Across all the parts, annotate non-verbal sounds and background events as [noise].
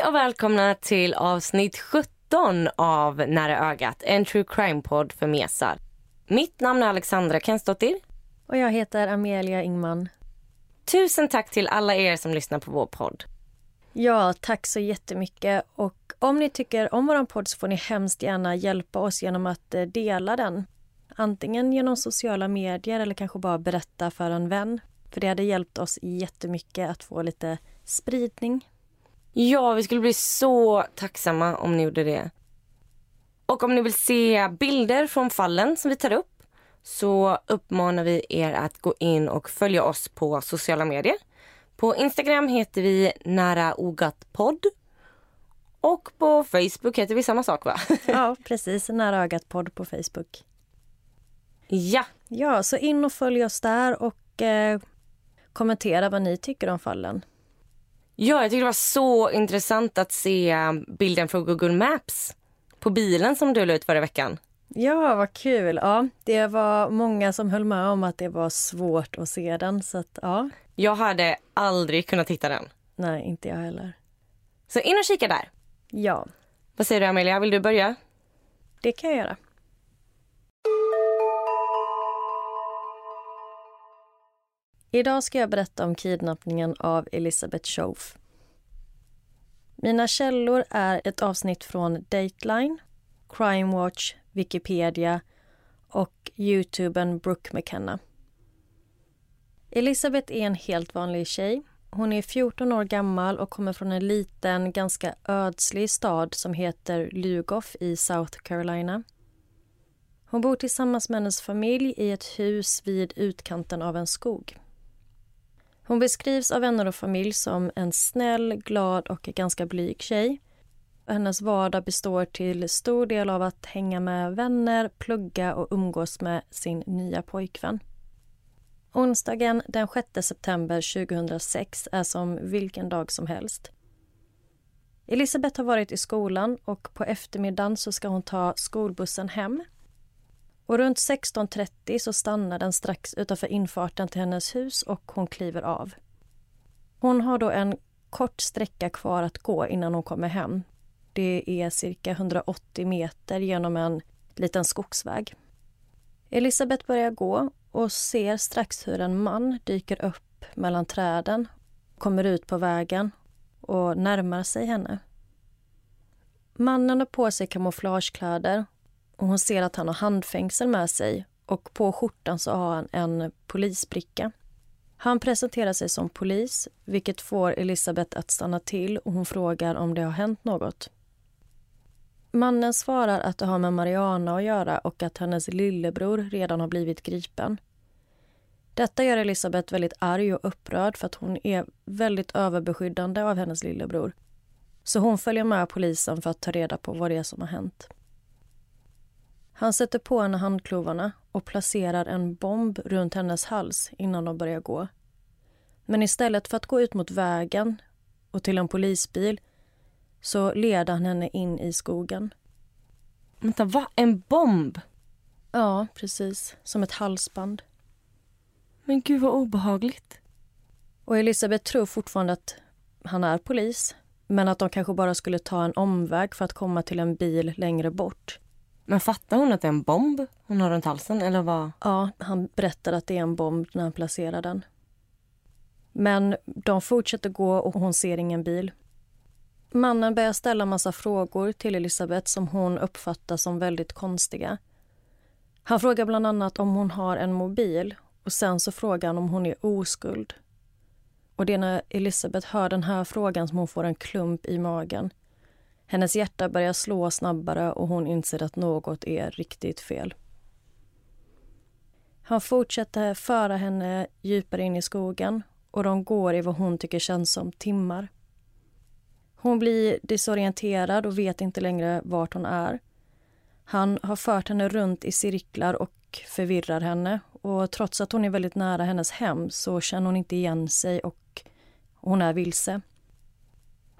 Hej och välkomna till avsnitt 17 av Nära ögat, en true crime-podd för mesar. Mitt namn är Alexandra Kensdottir. Och jag heter Amelia Ingman. Tusen tack till alla er som lyssnar på vår podd. Ja, tack så jättemycket. Och om ni tycker om vår podd så får ni hemskt gärna hjälpa oss genom att eh, dela den. Antingen genom sociala medier eller kanske bara berätta för en vän. För det hade hjälpt oss jättemycket att få lite spridning. Ja, vi skulle bli så tacksamma om ni gjorde det. Och om ni vill se bilder från fallen som vi tar upp så uppmanar vi er att gå in och följa oss på sociala medier. På Instagram heter vi Nära Ogat podd. Och på Facebook heter vi samma sak va? [laughs] Ja, precis. Nära ögat podd på Facebook. Ja. Ja, så in och följ oss där och eh, kommentera vad ni tycker om fallen. Ja, jag tycker det var så intressant att se bilden från Google Maps på bilen som du la ut förra veckan. Ja, vad kul. Ja, det var många som höll med om att det var svårt att se den. Så att, ja. Jag hade aldrig kunnat hitta den. Nej, inte jag heller. Så in och kika där. Ja. Vad säger du Amelia, vill du börja? Det kan jag göra. Idag ska jag berätta om kidnappningen av Elizabeth Shove. Mina källor är ett avsnitt från Dateline, Crime Watch, Wikipedia och youtubern Brooke McKenna. Elisabeth är en helt vanlig tjej. Hon är 14 år gammal och kommer från en liten, ganska ödslig stad som heter Lugoff i South Carolina. Hon bor tillsammans med hennes familj i ett hus vid utkanten av en skog. Hon beskrivs av vänner och familj som en snäll, glad och ganska blyg tjej. Hennes vardag består till stor del av att hänga med vänner, plugga och umgås med sin nya pojkvän. Onsdagen den 6 september 2006 är som vilken dag som helst. Elisabeth har varit i skolan och på eftermiddagen så ska hon ta skolbussen hem. Och runt 16.30 så stannar den strax utanför infarten till hennes hus och hon kliver av. Hon har då en kort sträcka kvar att gå innan hon kommer hem. Det är cirka 180 meter genom en liten skogsväg. Elisabeth börjar gå och ser strax hur en man dyker upp mellan träden, kommer ut på vägen och närmar sig henne. Mannen har på sig kamouflagekläder och hon ser att han har handfängsel med sig och på skjortan så har han en polisbricka. Han presenterar sig som polis, vilket får Elisabeth att stanna till och hon frågar om det har hänt något. Mannen svarar att det har med Mariana att göra och att hennes lillebror redan har blivit gripen. Detta gör Elisabeth väldigt arg och upprörd för att hon är väldigt överbeskyddande av hennes lillebror. Så hon följer med polisen för att ta reda på vad det är som har hänt. Han sätter på henne handklovarna och placerar en bomb runt hennes hals innan de börjar gå. Men istället för att gå ut mot vägen och till en polisbil så leder han henne in i skogen. Vänta, va? En bomb? Ja, precis. Som ett halsband. Men gud vad obehagligt. Och Elisabeth tror fortfarande att han är polis men att de kanske bara skulle ta en omväg för att komma till en bil längre bort. Men fattar hon att det är en bomb hon har runt halsen? Eller vad? Ja, han berättar att det är en bomb när han placerar den. Men de fortsätter gå och hon ser ingen bil. Mannen börjar ställa massa frågor till Elisabeth som hon uppfattar som väldigt konstiga. Han frågar bland annat om hon har en mobil och sen så frågar han om hon är oskuld. Och det är när Elisabeth hör den här frågan som hon får en klump i magen. Hennes hjärta börjar slå snabbare och hon inser att något är riktigt fel. Han fortsätter föra henne djupare in i skogen och de går i vad hon tycker känns som timmar. Hon blir desorienterad och vet inte längre vart hon är. Han har fört henne runt i cirklar och förvirrar henne. Och Trots att hon är väldigt nära hennes hem så känner hon inte igen sig och hon är vilse.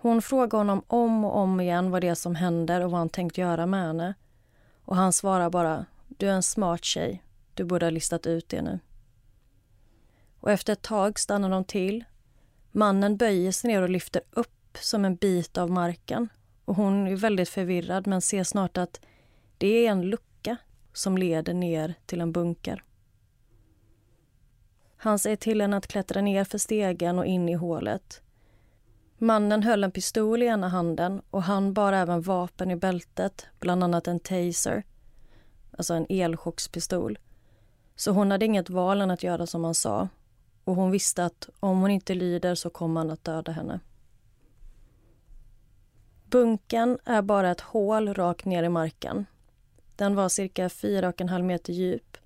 Hon frågar honom om och om igen vad det är som händer och vad han tänkt göra med henne. Och han svarar bara, du är en smart tjej. Du borde ha listat ut det nu. Och efter ett tag stannar de till. Mannen böjer sig ner och lyfter upp som en bit av marken. Och hon är väldigt förvirrad men ser snart att det är en lucka som leder ner till en bunker. Han säger till henne att klättra ner för stegen och in i hålet. Mannen höll en pistol i ena handen och han bar även vapen i bältet, bland annat en taser, alltså en elchockspistol. Så hon hade inget val än att göra som han sa och hon visste att om hon inte lyder så kommer han att döda henne. Bunken är bara ett hål rakt ner i marken. Den var cirka 4,5 meter djup,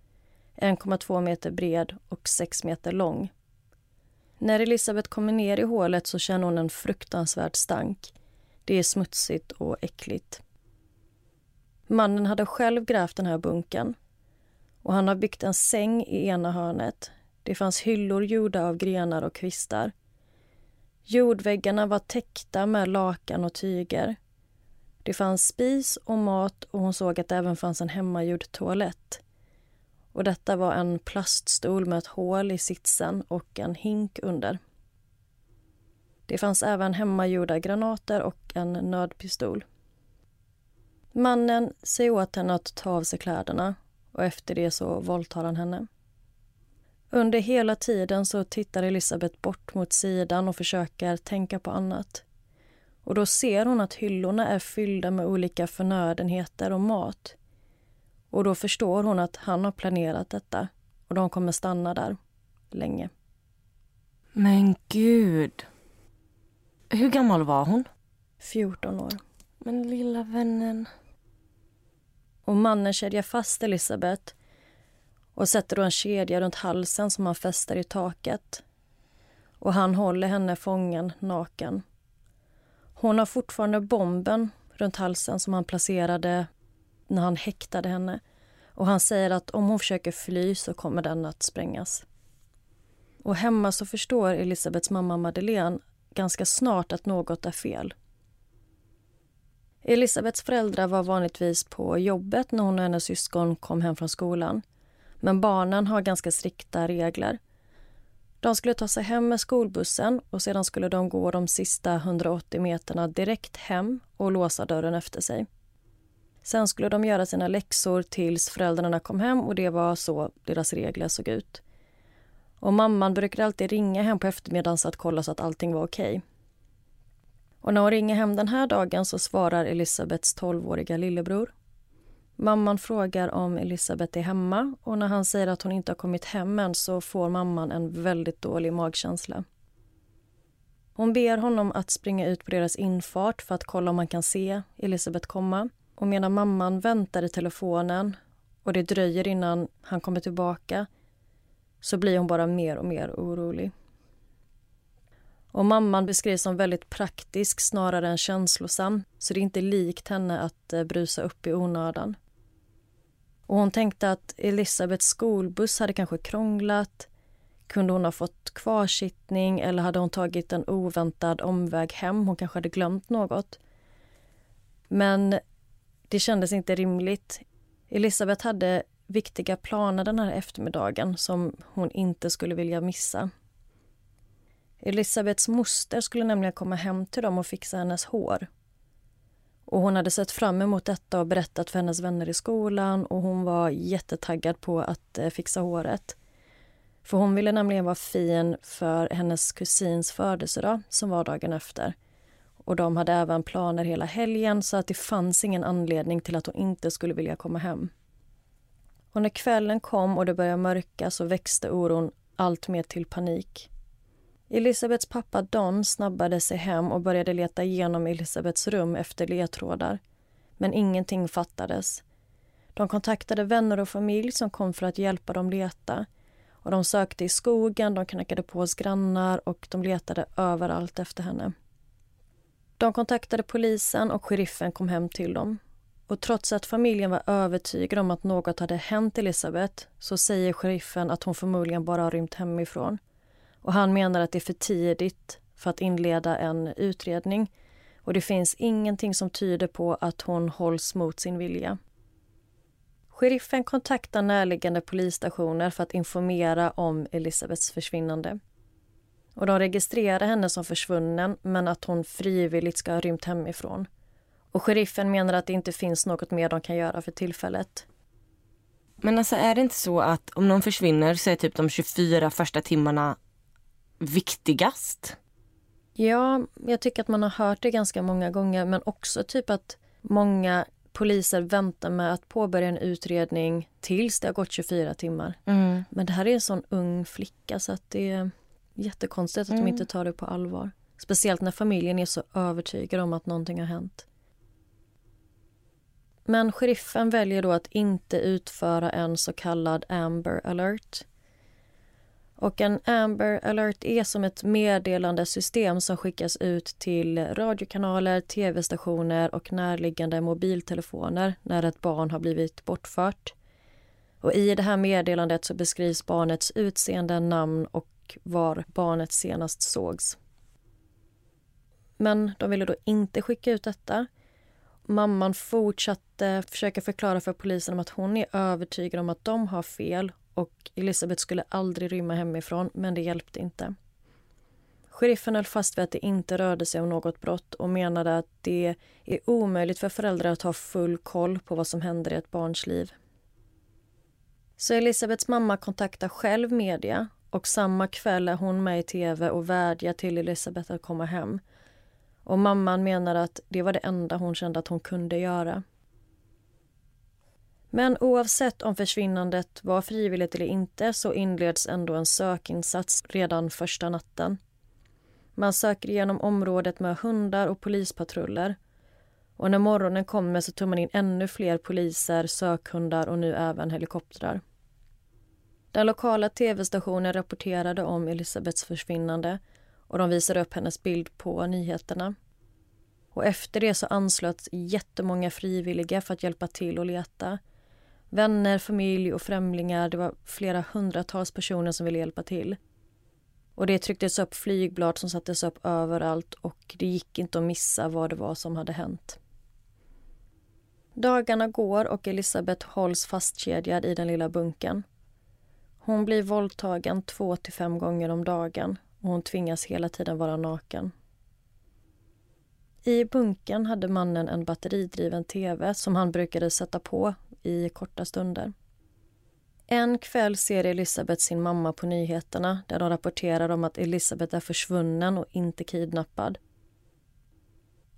1,2 meter bred och 6 meter lång. När Elisabeth kommer ner i hålet så känner hon en fruktansvärd stank. Det är smutsigt och äckligt. Mannen hade själv grävt den här bunken och han har byggt en säng i ena hörnet. Det fanns hyllor gjorda av grenar och kvistar. Jordväggarna var täckta med lakan och tyger. Det fanns spis och mat och hon såg att det även fanns en hemmagjord toalett. Och detta var en plaststol med ett hål i sitsen och en hink under. Det fanns även hemmagjorda granater och en nödpistol. Mannen säger åt henne att ta av sig kläderna och efter det så våldtar han henne. Under hela tiden så tittar Elisabeth bort mot sidan och försöker tänka på annat. Och då ser hon att hyllorna är fyllda med olika förnödenheter och mat. Och då förstår hon att han har planerat detta och de kommer stanna där länge. Men gud. Hur gammal var hon? 14 år. Men lilla vännen. Och mannen kedjar fast Elisabeth och sätter då en kedja runt halsen som han fäster i taket. Och han håller henne fången naken. Hon har fortfarande bomben runt halsen som han placerade när han häktade henne. Och han säger att om hon försöker fly så kommer den att sprängas. Och hemma så förstår Elisabeths mamma Madeleine ganska snart att något är fel. Elisabeths föräldrar var vanligtvis på jobbet när hon och hennes syskon kom hem från skolan. Men barnen har ganska strikta regler. De skulle ta sig hem med skolbussen och sedan skulle de gå de sista 180 meterna direkt hem och låsa dörren efter sig. Sen skulle de göra sina läxor tills föräldrarna kom hem och det var så deras regler såg ut. Och mamman brukade alltid ringa hem på eftermiddagen så att kolla så att allting var okej. Okay. Och när hon ringer hem den här dagen så svarar Elisabeths 12-åriga lillebror. Mamman frågar om Elisabeth är hemma och när han säger att hon inte har kommit hem än så får mamman en väldigt dålig magkänsla. Hon ber honom att springa ut på deras infart för att kolla om man kan se Elisabeth komma. Och medan mamman väntar i telefonen och det dröjer innan han kommer tillbaka så blir hon bara mer och mer orolig. Och mamman beskrivs som väldigt praktisk snarare än känslosam så det är inte likt henne att eh, brusa upp i onödan. Och hon tänkte att Elisabeths skolbuss hade kanske krånglat. Kunde hon ha fått kvarsittning eller hade hon tagit en oväntad omväg hem? Hon kanske hade glömt något. Men det kändes inte rimligt. Elisabeth hade viktiga planer den här eftermiddagen som hon inte skulle vilja missa. Elisabeths moster skulle nämligen komma hem till dem och fixa hennes hår. Och Hon hade sett fram emot detta och berättat för hennes vänner i skolan och hon var jättetaggad på att eh, fixa håret. För Hon ville nämligen vara fin för hennes kusins födelsedag som var dagen efter. Och De hade även planer hela helgen så att det fanns ingen anledning till att hon inte skulle vilja komma hem. Och när kvällen kom och det började mörka så växte oron allt mer till panik. Elisabeths pappa Don snabbade sig hem och började leta igenom Elisabeths rum efter ledtrådar. Men ingenting fattades. De kontaktade vänner och familj som kom för att hjälpa dem leta. Och De sökte i skogen, de knackade på hos grannar och de letade överallt efter henne. De kontaktade polisen och sheriffen kom hem till dem. Och trots att familjen var övertygad om att något hade hänt Elisabeth så säger sheriffen att hon förmodligen bara har rymt hemifrån. Och han menar att det är för tidigt för att inleda en utredning och det finns ingenting som tyder på att hon hålls mot sin vilja. Sheriffen kontaktar närliggande polisstationer för att informera om Elisabeths försvinnande. Och de registrerar henne som försvunnen men att hon frivilligt ska ha rymt hemifrån. Och sheriffen menar att det inte finns något mer de kan göra för tillfället. Men alltså är det inte så att om någon försvinner så är typ de 24 första timmarna viktigast? Ja, jag tycker att man har hört det ganska många gånger men också typ att många poliser väntar med att påbörja en utredning tills det har gått 24 timmar. Mm. Men det här är en sån ung flicka så att det är jättekonstigt att Mm. de inte tar det på allvar. Speciellt när familjen är så övertygad om att någonting har hänt. Men sheriffen väljer då att inte utföra en så kallad Amber alert. Och en Amber alert är som ett meddelandesystem som skickas ut till radiokanaler, tv-stationer och närliggande mobiltelefoner när ett barn har blivit bortfört. Och I det här meddelandet så beskrivs barnets utseende, namn och var barnet senast sågs. Men de ville då inte skicka ut detta. Mamman fortsatte försöka förklara för polisen om att hon är övertygad om att de har fel och Elisabeth skulle aldrig rymma hemifrån, men det hjälpte inte. Sheriffen höll fast vid att det inte rörde sig om något brott och menade att det är omöjligt för föräldrar att ha full koll på vad som händer i ett barns liv. Så Elisabeths mamma kontaktar själv media och samma kväll är hon med i tv och vädjar till Elisabeth att komma hem. Och mamman menar att det var det enda hon kände att hon kunde göra. Men oavsett om försvinnandet var frivilligt eller inte så inleds ändå en sökinsats redan första natten. Man söker igenom området med hundar och polispatruller. Och när morgonen kommer så tar man in ännu fler poliser, sökhundar och nu även helikoptrar. Den lokala tv-stationen rapporterade om Elisabeths försvinnande och de visade upp hennes bild på nyheterna. Och efter det så anslöts jättemånga frivilliga för att hjälpa till och leta. Vänner, familj och främlingar, det var flera hundratals personer som ville hjälpa till. Och det trycktes upp flygblad som sattes upp överallt och det gick inte att missa vad det var som hade hänt. Dagarna går och Elisabeth hålls fastkedjad i den lilla bunken. Hon blir våldtagen två till fem gånger om dagen och hon tvingas hela tiden vara naken. I bunken hade mannen en batteridriven tv som han brukade sätta på i korta stunder. En kväll ser Elisabeth sin mamma på nyheterna där de rapporterar om att Elisabeth är försvunnen och inte kidnappad.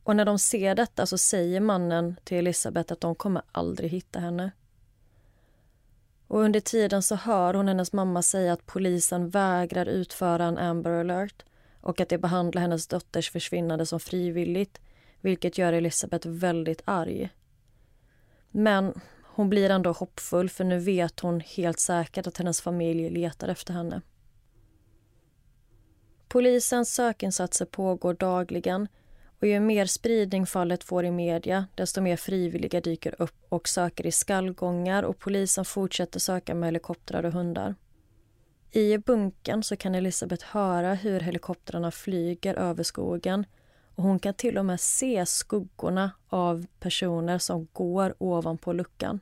Och när de ser detta så säger mannen till Elisabeth att de kommer aldrig hitta henne. Och under tiden så hör hon hennes mamma säga att polisen vägrar utföra en Amber alert och att de behandlar hennes dotters försvinnande som frivilligt vilket gör Elisabeth väldigt arg. Men hon blir ändå hoppfull för nu vet hon helt säkert att hennes familj letar efter henne. Polisens sökinsatser pågår dagligen och ju mer spridning fallet får i media desto mer frivilliga dyker upp och söker i skallgångar och polisen fortsätter söka med helikoptrar och hundar. I bunkern så kan Elisabeth höra hur helikoptrarna flyger över skogen och hon kan till och med se skuggorna av personer som går ovanpå luckan.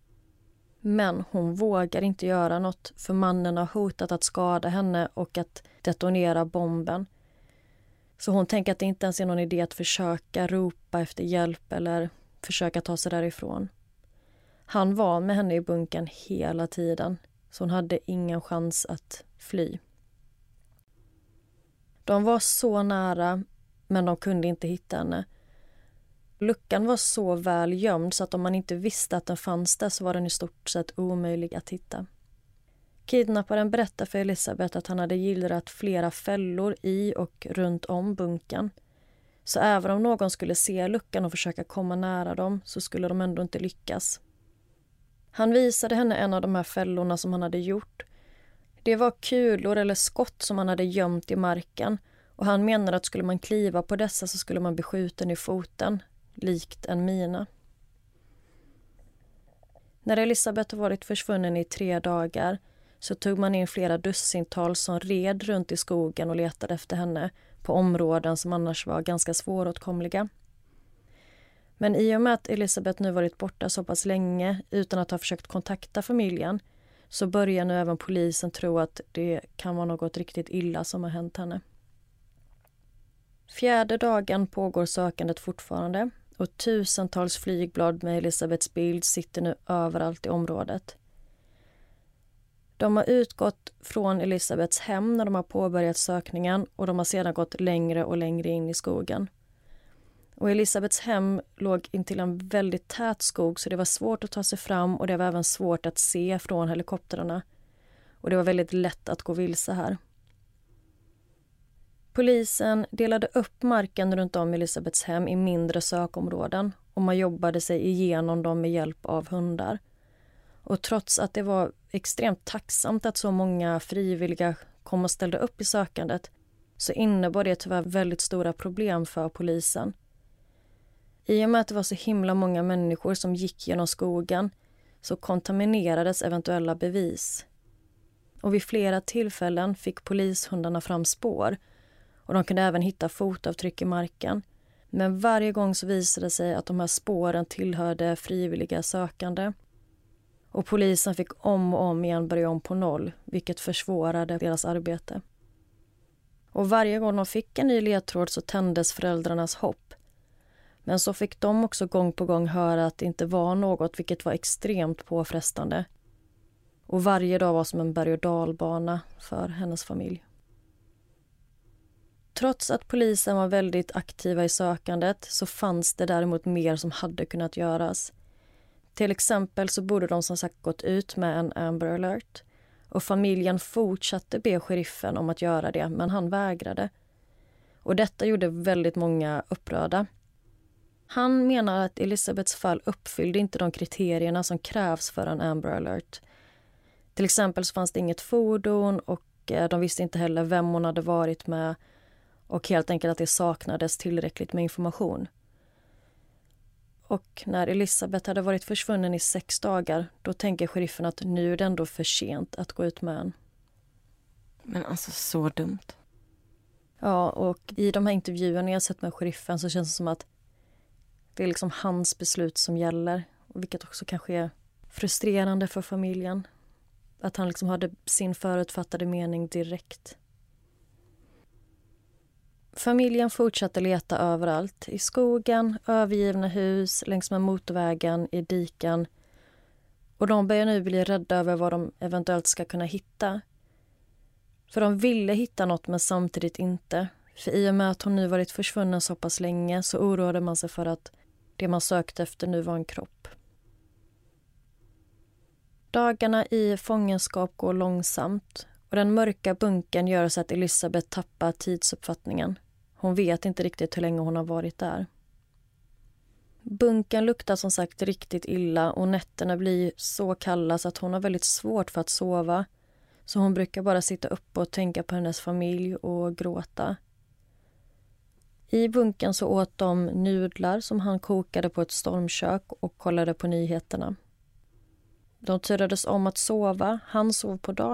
Men hon vågar inte göra något för mannen har hotat att skada henne och att detonera bomben. Så hon tänker att det inte ens är någon idé att försöka ropa efter hjälp eller försöka ta sig därifrån. Han var med henne i bunkern hela tiden så hon hade ingen chans att fly. De var så nära, men de kunde inte hitta henne. Luckan var så väl gömd så att om man inte visste att den fanns där så var den i stort sett omöjlig att hitta. Kidnapparen berättar för Elisabeth att han hade gillrat flera fällor i och runt om bunkern. Så även om någon skulle se luckan och försöka komma nära dem så skulle de ändå inte lyckas. Han visade henne en av de här fällorna som han hade gjort. Det var kulor eller skott som han hade gömt i marken och han menade att skulle man kliva på dessa så skulle man bli skjuten i foten, likt en mina. När Elisabeth varit försvunnen i tre dagar så tog man in flera dussintals som red runt i skogen och letade efter henne på områden som annars var ganska svåråtkomliga. Men i och med att Elisabeth nu varit borta så pass länge utan att ha försökt kontakta familjen så börjar nu även polisen tro att det kan vara något riktigt illa som har hänt henne. Fjärde dagen pågår sökandet fortfarande och tusentals flygblad med Elisabeths bild sitter nu överallt i området. De har utgått från Elisabeths hem när de har påbörjat sökningen och de har sedan gått längre och längre in i skogen. Och Elisabeths hem låg intill en väldigt tät skog så det var svårt att ta sig fram och det var även svårt att se från helikoptrarna. Och det var väldigt lätt att gå vilse här. Polisen delade upp marken runt om Elisabeths hem i mindre sökområden och man jobbade sig igenom dem med hjälp av hundar. Och trots att det var extremt tacksamt att så många frivilliga kom och ställde upp i sökandet så innebar det tyvärr väldigt stora problem för polisen. I och med att det var så himla många människor som gick genom skogen så kontaminerades eventuella bevis. Och vid flera tillfällen fick polishundarna fram spår och de kunde även hitta fotavtryck i marken. Men varje gång så visade det sig att de här spåren tillhörde frivilliga sökande. Och polisen fick om och om igen börja om på noll, vilket försvårade deras arbete. Och varje gång de fick en ny ledtråd så tändes föräldrarnas hopp. Men så fick de också gång på gång höra att det inte var något, vilket var extremt påfrestande. Och varje dag var som en berg och dalbana för hennes familj. Trots att polisen var väldigt aktiva i sökandet så fanns det däremot mer som hade kunnat göras. Till exempel så borde de som sagt gått ut med en Amber alert och familjen fortsatte be sheriffen om att göra det, men han vägrade. Och detta gjorde väldigt många upprörda. Han menar att Elisabeths fall uppfyllde inte de kriterierna som krävs för en Amber alert. Till exempel så fanns det inget fordon och eh, de visste inte heller vem hon hade varit med och helt enkelt att det saknades tillräckligt med information. Och när Elisabeth hade varit försvunnen i sex dagar då tänker sheriffen att nu är det ändå för sent att gå ut med en. Men alltså så dumt. Ja, och i de här intervjuerna jag sett med sheriffen så känns det som att det är liksom hans beslut som gäller. Vilket också kanske är frustrerande för familjen. Att han liksom hade sin förutfattade mening direkt. Familjen fortsatte leta överallt. I skogen, övergivna hus, längs med motorvägen, i diken. Och de börjar nu bli rädda över vad de eventuellt ska kunna hitta. För de ville hitta något men samtidigt inte. För i och med att hon nu varit försvunnen så pass länge så oroade man sig för att det man sökte efter nu var en kropp. Dagarna i fångenskap går långsamt och den mörka bunken gör så att Elisabeth tappar tidsuppfattningen. Hon vet inte riktigt hur länge hon har varit där. Bunken luktar som sagt riktigt illa och nätterna blir så kalla så att hon har väldigt svårt för att sova. Så hon brukar bara sitta uppe och tänka på hennes familj och gråta. I bunken så åt de nudlar som han kokade på ett stormkök och kollade på nyheterna. De turades om att sova. Han sov på dagen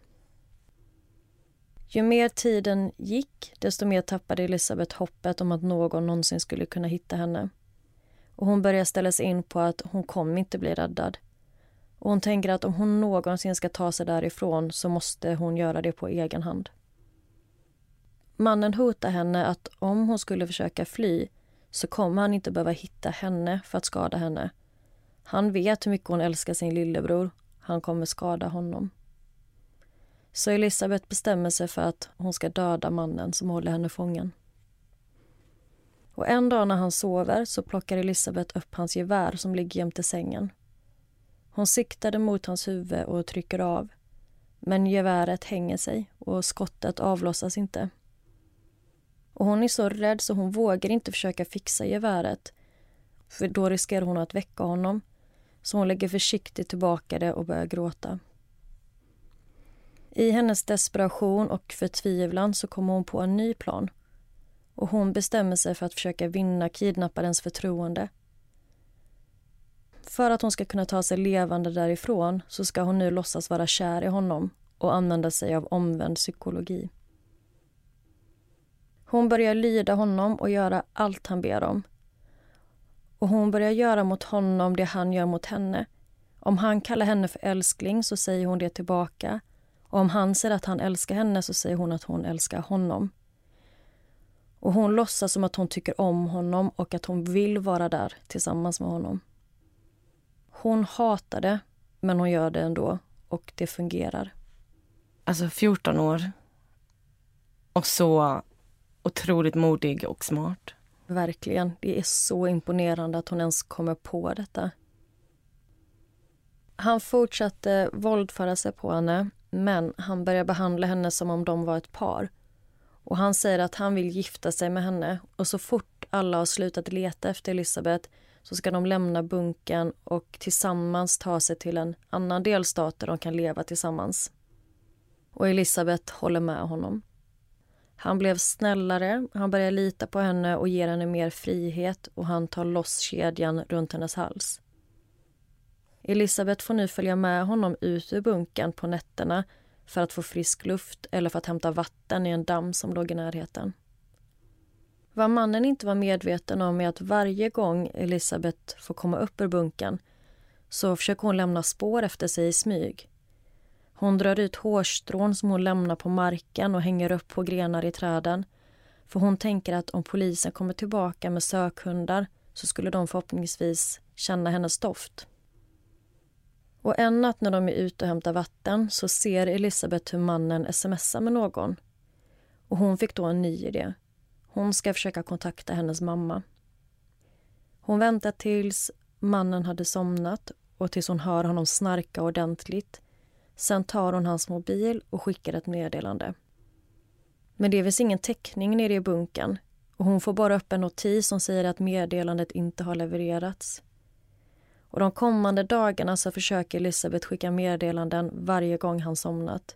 Ju mer tiden gick, desto mer tappade Elisabeth hoppet om att någon någonsin skulle kunna hitta henne. Och hon börjar ställa sig in på att hon kommer inte bli räddad. Och hon tänker att om hon någonsin ska ta sig därifrån så måste hon göra det på egen hand. Mannen hotar henne att om hon skulle försöka fly så kommer han inte behöva hitta henne för att skada henne. Han vet hur mycket hon älskar sin lillebror. Han kommer skada honom. Så Elisabeth bestämmer sig för att hon ska döda mannen som håller henne fången. Och en dag när han sover så plockar Elisabeth upp hans gevär som ligger jämte sängen. Hon siktade mot hans huvud och trycker av. Men geväret hänger sig och skottet avlossas inte. Och hon är så rädd så hon vågar inte försöka fixa geväret för då riskerar hon att väcka honom. Så hon lägger försiktigt tillbaka det och börjar gråta. I hennes desperation och förtvivlan så kommer hon på en ny plan. Och hon bestämmer sig för att försöka vinna kidnapparens förtroende. För att hon ska kunna ta sig levande därifrån så ska hon nu låtsas vara kär i honom och använda sig av omvänd psykologi. Hon börjar lyda honom och göra allt han ber om. Och hon börjar göra mot honom det han gör mot henne. Om han kallar henne för älskling så säger hon det tillbaka och om han säger att han älskar henne så säger hon att hon älskar honom. Och hon låtsas som att hon tycker om honom och att hon vill vara där tillsammans med honom. Hon hatar det, men hon gör det ändå och det fungerar. Alltså 14 år. Och så otroligt modig och smart. Verkligen. Det är så imponerande att hon ens kommer på detta. Han fortsatte våldföra sig på henne men han börjar behandla henne som om de var ett par. Och Han säger att han vill gifta sig med henne och så fort alla har slutat leta efter Elisabeth så ska de lämna bunkern och tillsammans ta sig till en annan delstat där de kan leva tillsammans. Och Elisabeth håller med honom. Han blev snällare, han börjar lita på henne och ger henne mer frihet och han tar loss kedjan runt hennes hals. Elisabeth får nu följa med honom ut ur bunkern på nätterna för att få frisk luft eller för att hämta vatten i en damm som låg i närheten. Vad mannen inte var medveten om är att varje gång Elisabeth får komma upp ur bunkern så försöker hon lämna spår efter sig i smyg. Hon drar ut hårstrån som hon lämnar på marken och hänger upp på grenar i träden. För hon tänker att om polisen kommer tillbaka med sökhundar så skulle de förhoppningsvis känna hennes doft. Och en natt när de är ute och hämtar vatten så ser Elisabeth hur mannen smsar med någon. Och hon fick då en ny idé. Hon ska försöka kontakta hennes mamma. Hon väntar tills mannen hade somnat och tills hon hör honom snarka ordentligt. Sen tar hon hans mobil och skickar ett meddelande. Men det finns ingen täckning nere i bunken och hon får bara upp en notis som säger att meddelandet inte har levererats. Och de kommande dagarna så försöker Elisabeth skicka meddelanden varje gång han somnat.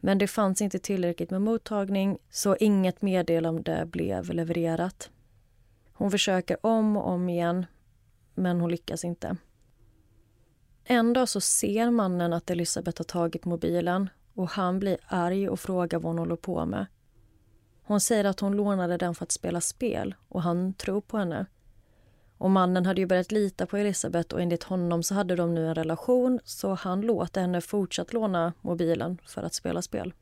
Men det fanns inte tillräckligt med mottagning så inget meddelande blev levererat. Hon försöker om och om igen, men hon lyckas inte. En dag så ser mannen att Elisabeth har tagit mobilen och han blir arg och frågar vad hon håller på med. Hon säger att hon lånade den för att spela spel och han tror på henne. Och mannen hade ju börjat lita på Elisabeth och enligt honom så hade de nu en relation så han låter henne fortsatt låna mobilen för att spela spel.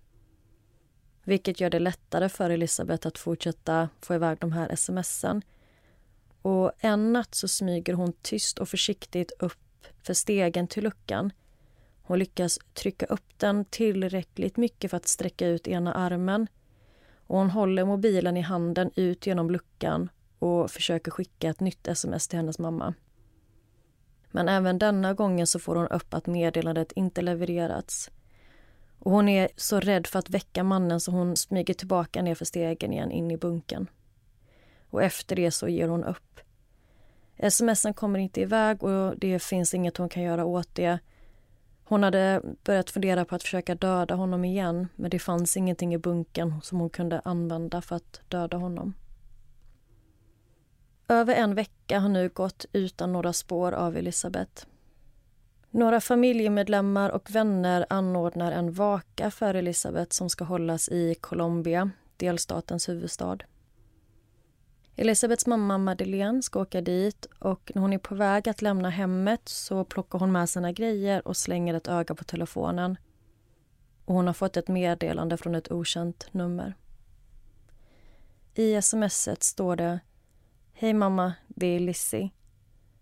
Vilket gör det lättare för Elisabeth att fortsätta få iväg de här smsen. Och en natt så smyger hon tyst och försiktigt upp för stegen till luckan. Hon lyckas trycka upp den tillräckligt mycket för att sträcka ut ena armen. Och hon håller mobilen i handen ut genom luckan och försöker skicka ett nytt sms till hennes mamma. Men även denna gången så får hon upp att meddelandet inte levererats. Och hon är så rädd för att väcka mannen så hon smyger tillbaka ner för stegen igen in i bunken. Och efter det så ger hon upp. Smsen kommer inte iväg och det finns inget hon kan göra åt det. Hon hade börjat fundera på att försöka döda honom igen men det fanns ingenting i bunken som hon kunde använda för att döda honom. Över en vecka har nu gått utan några spår av Elisabeth. Några familjemedlemmar och vänner anordnar en vaka för Elisabeth som ska hållas i Colombia, delstatens huvudstad. Elisabeths mamma Madeleine ska åka dit och när hon är på väg att lämna hemmet så plockar hon med sina grejer och slänger ett öga på telefonen. Och hon har fått ett meddelande från ett okänt nummer. I smset står det Hej mamma, det är Lizzie.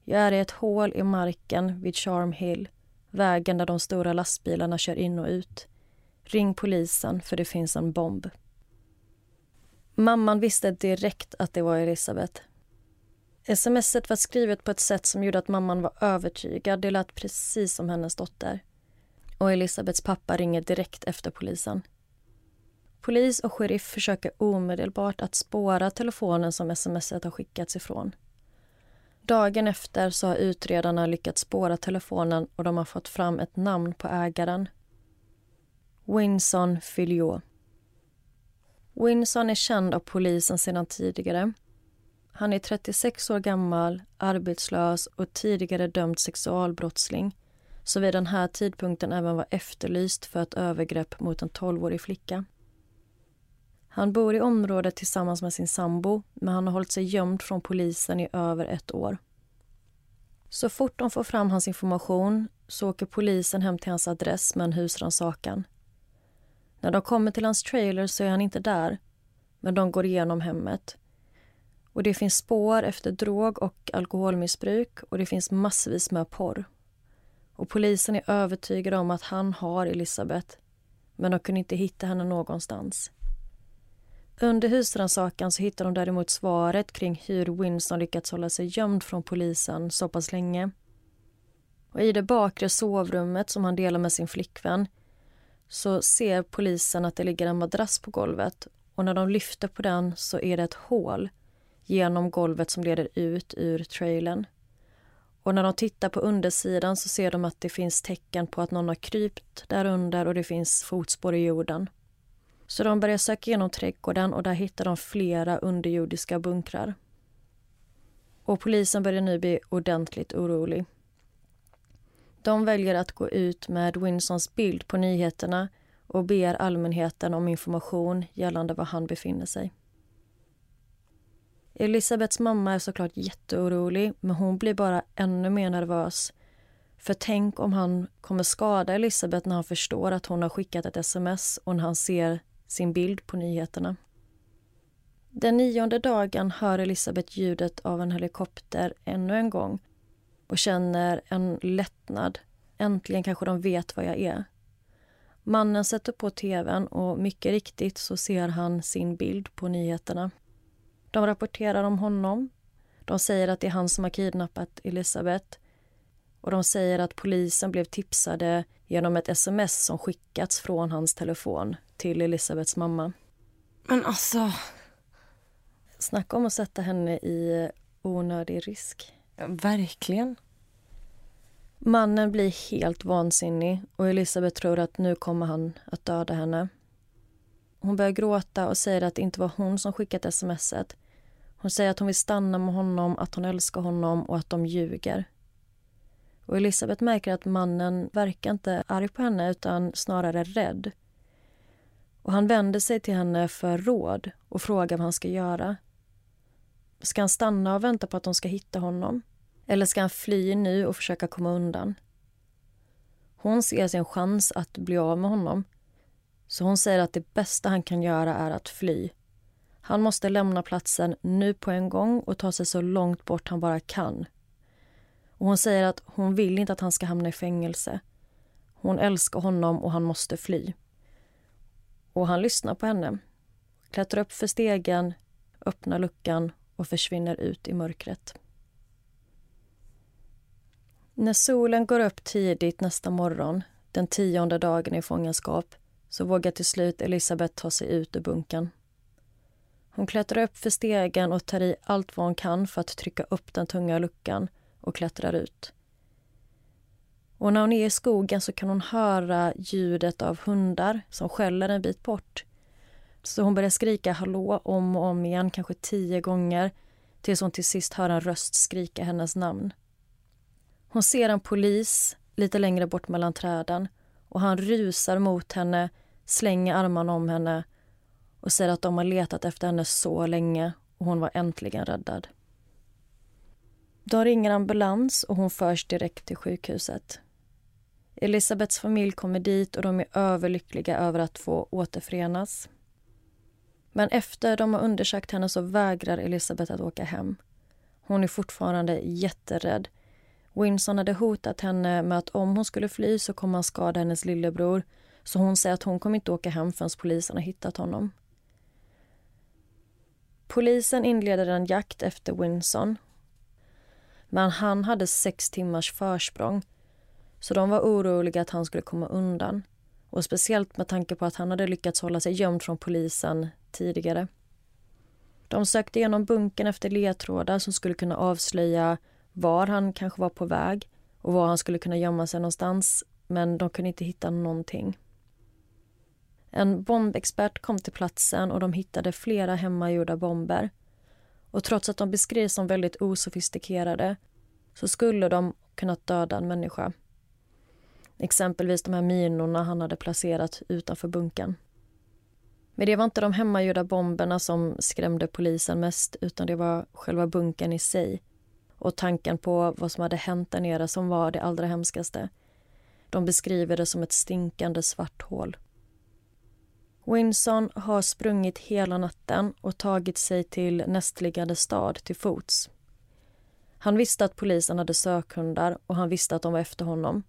Jag är i ett hål i marken vid Charm Hill, vägen där de stora lastbilarna kör in och ut. Ring polisen för det finns en bomb. Mamman visste direkt att det var Elisabeth. Smset var skrivet på ett sätt som gjorde att mamman var övertygad. Det lät precis som hennes dotter. Och Elisabeths pappa ringer direkt efter polisen. Polis och sheriff försöker omedelbart att spåra telefonen som smset har skickats ifrån. Dagen efter så har utredarna lyckats spåra telefonen och de har fått fram ett namn på ägaren. Winson Filiot. Winson är känd av polisen sedan tidigare. Han är 36 år gammal, arbetslös och tidigare dömd sexualbrottsling så vid den här tidpunkten även var efterlyst för ett övergrepp mot en 12-årig flicka. Han bor i området tillsammans med sin sambo men han har hållit sig gömd från polisen i över ett år. Så fort de får fram hans information så åker polisen hem till hans adress med en husrannsakan. När de kommer till hans trailer så är han inte där, men de går igenom hemmet. Och Det finns spår efter drog och alkoholmissbruk och det finns massvis med porr. Och Polisen är övertygade om att han har Elisabeth men de kunde inte hitta henne någonstans. Under husrannsakan så hittar de däremot svaret kring hur Winston lyckats hålla sig gömd från polisen så pass länge. Och I det bakre sovrummet som han delar med sin flickvän så ser polisen att det ligger en madrass på golvet och när de lyfter på den så är det ett hål genom golvet som leder ut ur trailern. Och när de tittar på undersidan så ser de att det finns tecken på att någon har krypt där under och det finns fotspår i jorden. Så de börjar söka igenom trädgården och där hittar de flera underjordiska bunkrar. Och polisen börjar nu bli ordentligt orolig. De väljer att gå ut med Winsons bild på nyheterna och ber allmänheten om information gällande var han befinner sig. Elisabeths mamma är såklart jätteorolig men hon blir bara ännu mer nervös. För tänk om han kommer skada Elisabeth när han förstår att hon har skickat ett sms och när han ser sin bild på nyheterna. Den nionde dagen hör Elisabeth ljudet av en helikopter ännu en gång och känner en lättnad. Äntligen kanske de vet var jag är. Mannen sätter på tvn och mycket riktigt så ser han sin bild på nyheterna. De rapporterar om honom. De säger att det är han som har kidnappat Elisabeth. Och de säger att polisen blev tipsade genom ett sms som skickats från hans telefon till Elisabeths mamma. Men alltså... Snacka om att sätta henne i onödig risk. Ja, verkligen. Mannen blir helt vansinnig och Elisabeth tror att nu kommer han att döda henne. Hon börjar gråta och säger att det inte var hon som skickat smset. Hon säger att hon vill stanna med honom, att hon älskar honom och att de ljuger. Och Elisabeth märker att mannen verkar inte arg på henne utan snarare rädd. Och Han vänder sig till henne för råd och frågar vad han ska göra. Ska han stanna och vänta på att de ska hitta honom? Eller ska han fly nu och försöka komma undan? Hon ser sin chans att bli av med honom. Så hon säger att det bästa han kan göra är att fly. Han måste lämna platsen nu på en gång och ta sig så långt bort han bara kan. Och Hon säger att hon vill inte att han ska hamna i fängelse. Hon älskar honom och han måste fly. Och han lyssnar på henne, klättrar upp för stegen, öppnar luckan och försvinner ut i mörkret. När solen går upp tidigt nästa morgon, den tionde dagen i fångenskap, så vågar till slut Elisabeth ta sig ut ur bunken. Hon klättrar upp för stegen och tar i allt vad hon kan för att trycka upp den tunga luckan och klättrar ut. Och när hon är i skogen så kan hon höra ljudet av hundar som skäller en bit bort. Så hon börjar skrika hallå om och om igen, kanske tio gånger tills hon till sist hör en röst skrika hennes namn. Hon ser en polis lite längre bort mellan träden och han rusar mot henne, slänger armarna om henne och säger att de har letat efter henne så länge och hon var äntligen räddad. De ringer ambulans och hon förs direkt till sjukhuset. Elisabeths familj kommer dit och de är överlyckliga över att få återförenas. Men efter de har undersökt henne så vägrar Elisabeth att åka hem. Hon är fortfarande jätterädd. Winson hade hotat henne med att om hon skulle fly så kommer han skada hennes lillebror. Så hon säger att hon kommer inte åka hem förrän polisen har hittat honom. Polisen inleder en jakt efter Winson. Men han hade sex timmars försprång så de var oroliga att han skulle komma undan. Och Speciellt med tanke på att han hade lyckats hålla sig gömd från polisen tidigare. De sökte igenom bunkern efter ledtrådar som skulle kunna avslöja var han kanske var på väg och var han skulle kunna gömma sig någonstans, men de kunde inte hitta någonting. En bombexpert kom till platsen och de hittade flera hemmagjorda bomber. Och trots att de beskrivs som väldigt osofistikerade så skulle de kunnat döda en människa. Exempelvis de här minorna han hade placerat utanför bunkern. Men det var inte de hemmagjorda bomberna som skrämde polisen mest utan det var själva bunkern i sig och tanken på vad som hade hänt där nere som var det allra hemskaste. De beskriver det som ett stinkande svart hål. Winson har sprungit hela natten och tagit sig till nästliggande stad till fots. Han visste att polisen hade sökhundar och han visste att de var efter honom.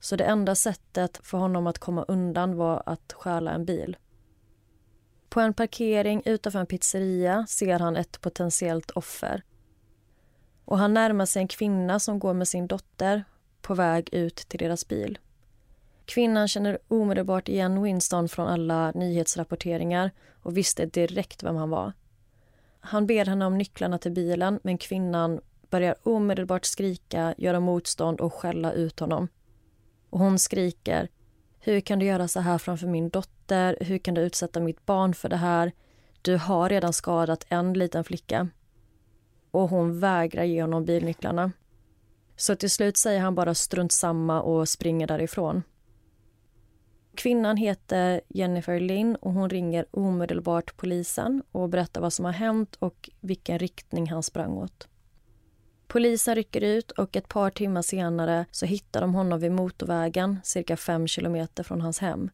Så det enda sättet för honom att komma undan var att stjäla en bil. På en parkering utanför en pizzeria ser han ett potentiellt offer. Och han närmar sig en kvinna som går med sin dotter på väg ut till deras bil. Kvinnan känner omedelbart igen Winston från alla nyhetsrapporteringar och visste direkt vem han var. Han ber henne om nycklarna till bilen men kvinnan börjar omedelbart skrika, göra motstånd och skälla ut honom. Och hon skriker hur kan du göra så här framför min dotter? Hur kan du utsätta mitt barn för det här? Du har redan skadat en liten flicka. Och hon vägrar ge honom bilnycklarna. Så till slut säger han bara strunt samma och springer därifrån. Kvinnan heter Jennifer Lynn och hon ringer omedelbart polisen och berättar vad som har hänt och vilken riktning han sprang åt. Polisen rycker ut och ett par timmar senare så hittar de honom vid motorvägen cirka fem kilometer från hans hem.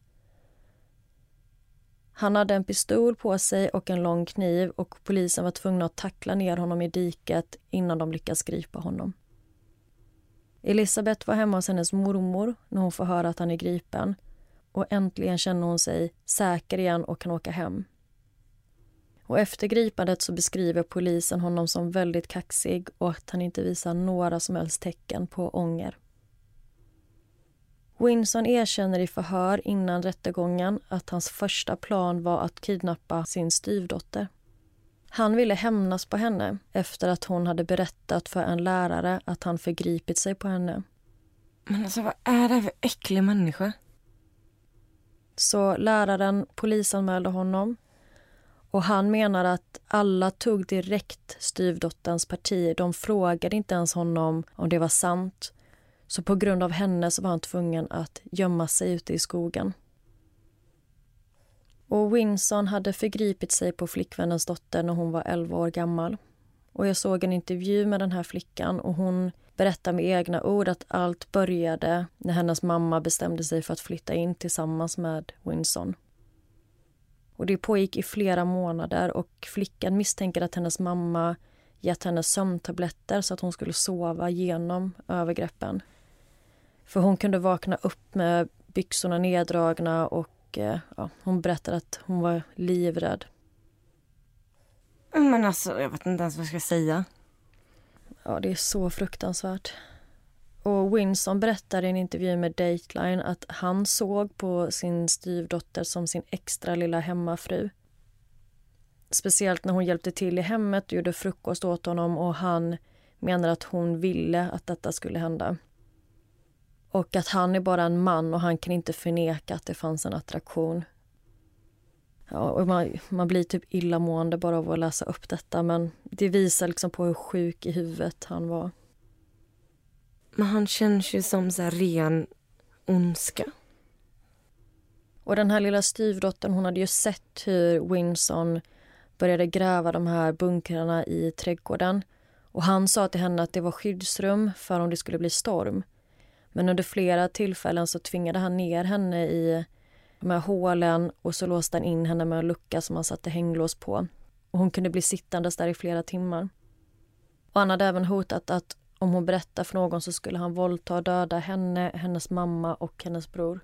Han hade en pistol på sig och en lång kniv och polisen var tvungna att tackla ner honom i diket innan de lyckas gripa honom. Elisabeth var hemma hos hennes mormor när hon får höra att han är gripen och äntligen känner hon sig säker igen och kan åka hem. Och efter gripandet så beskriver polisen honom som väldigt kaxig och att han inte visar några som helst tecken på ånger. Winson erkänner i förhör innan rättegången att hans första plan var att kidnappa sin styvdotter. Han ville hämnas på henne efter att hon hade berättat för en lärare att han förgripit sig på henne. Men alltså vad är det för äcklig människa? Så läraren polisanmälde honom och han menar att alla tog direkt styvdotterns parti. De frågade inte ens honom om det var sant. Så på grund av henne så var han tvungen att gömma sig ute i skogen. Och Winson hade förgripit sig på flickvännens dotter när hon var 11 år gammal. Och jag såg en intervju med den här flickan och hon berättar med egna ord att allt började när hennes mamma bestämde sig för att flytta in tillsammans med Winson. Och Det pågick i flera månader och flickan misstänker att hennes mamma gett henne sömntabletter så att hon skulle sova genom övergreppen. För hon kunde vakna upp med byxorna neddragna och eh, ja, hon berättade att hon var livrädd. Men alltså, jag vet inte ens vad jag ska säga. Ja, det är så fruktansvärt. Och Winson berättar i en intervju med Dateline att han såg på sin styvdotter som sin extra lilla hemmafru. Speciellt när hon hjälpte till i hemmet och gjorde frukost åt honom och han menar att hon ville att detta skulle hända. Och att han är bara en man och han kan inte förneka att det fanns en attraktion. Ja, och man, man blir typ illamående bara av att läsa upp detta men det visar liksom på hur sjuk i huvudet han var. Men han känns ju som så ren ondska. Och den här lilla styvdottern hon hade ju sett hur Winson började gräva de här bunkrarna i trädgården. Och han sa till henne att det var skyddsrum för om det skulle bli storm. Men under flera tillfällen så tvingade han ner henne i med hålen och så låste han in henne med en lucka som han satte hänglås på. Och hon kunde bli sittandes där i flera timmar. Och han hade även hotat att om hon berättade för någon så skulle han våldta och döda henne, hennes mamma och hennes bror.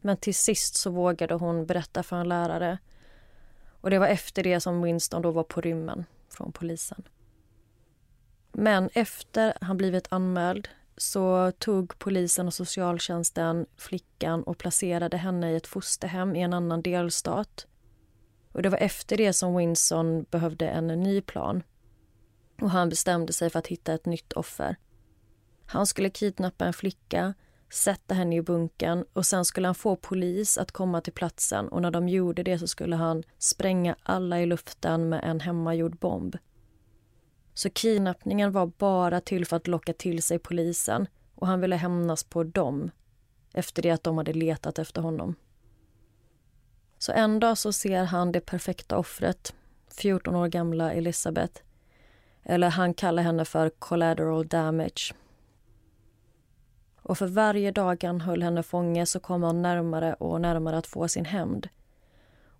Men till sist så vågade hon berätta för en lärare. Och det var efter det som Winston då var på rymmen från polisen. Men efter han blivit anmäld så tog polisen och socialtjänsten flickan och placerade henne i ett fosterhem i en annan delstat. Och Det var efter det som Winson behövde en ny plan. Och Han bestämde sig för att hitta ett nytt offer. Han skulle kidnappa en flicka, sätta henne i bunkern och sen skulle han få polis att komma till platsen och när de gjorde det så skulle han spränga alla i luften med en hemmagjord bomb. Så kidnappningen var bara till för att locka till sig polisen och han ville hämnas på dem efter det att de hade letat efter honom. Så en dag så ser han det perfekta offret, 14 år gamla Elisabeth. Eller han kallar henne för collateral damage. Och för varje dag han höll henne fånge så kom han närmare och närmare att få sin hämnd.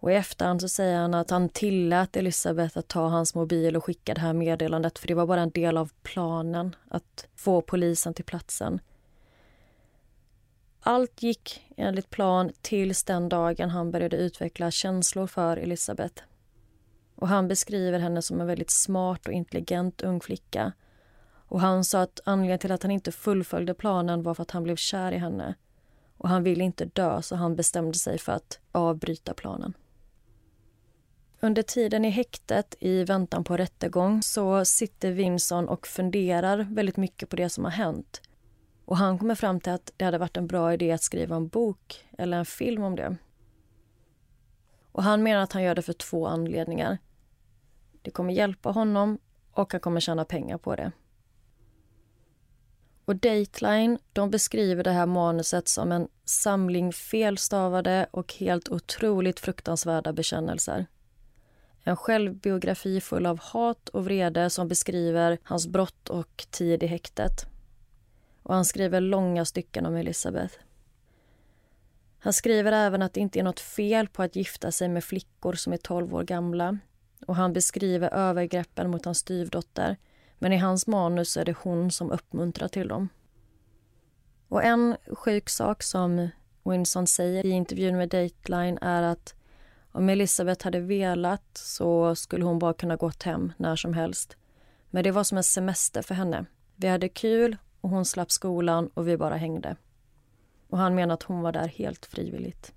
Och i efterhand så säger han att han tillät Elisabeth att ta hans mobil och skicka det här meddelandet för det var bara en del av planen att få polisen till platsen. Allt gick enligt plan tills den dagen han började utveckla känslor för Elisabeth. Och han beskriver henne som en väldigt smart och intelligent ung flicka. Och han sa att anledningen till att han inte fullföljde planen var för att han blev kär i henne. Och han ville inte dö så han bestämde sig för att avbryta planen. Under tiden i häktet i väntan på rättegång så sitter Vinson och funderar väldigt mycket på det som har hänt. Och han kommer fram till att det hade varit en bra idé att skriva en bok eller en film om det. Och han menar att han gör det för två anledningar. Det kommer hjälpa honom och han kommer tjäna pengar på det. Och Dateline de beskriver det här manuset som en samling felstavade och helt otroligt fruktansvärda bekännelser. En självbiografi full av hat och vrede som beskriver hans brott och tid i häktet. Och han skriver långa stycken om Elisabeth. Han skriver även att det inte är nåt fel på att gifta sig med flickor som är 12 år gamla. Och han beskriver övergreppen mot hans styvdotter. Men i hans manus är det hon som uppmuntrar till dem. Och en sjuk sak som Winson säger i intervjun med Dateline är att om Elisabeth hade velat så skulle hon bara kunna gått hem när som helst. Men det var som en semester för henne. Vi hade kul och hon slapp skolan och vi bara hängde. Och han menar att hon var där helt frivilligt.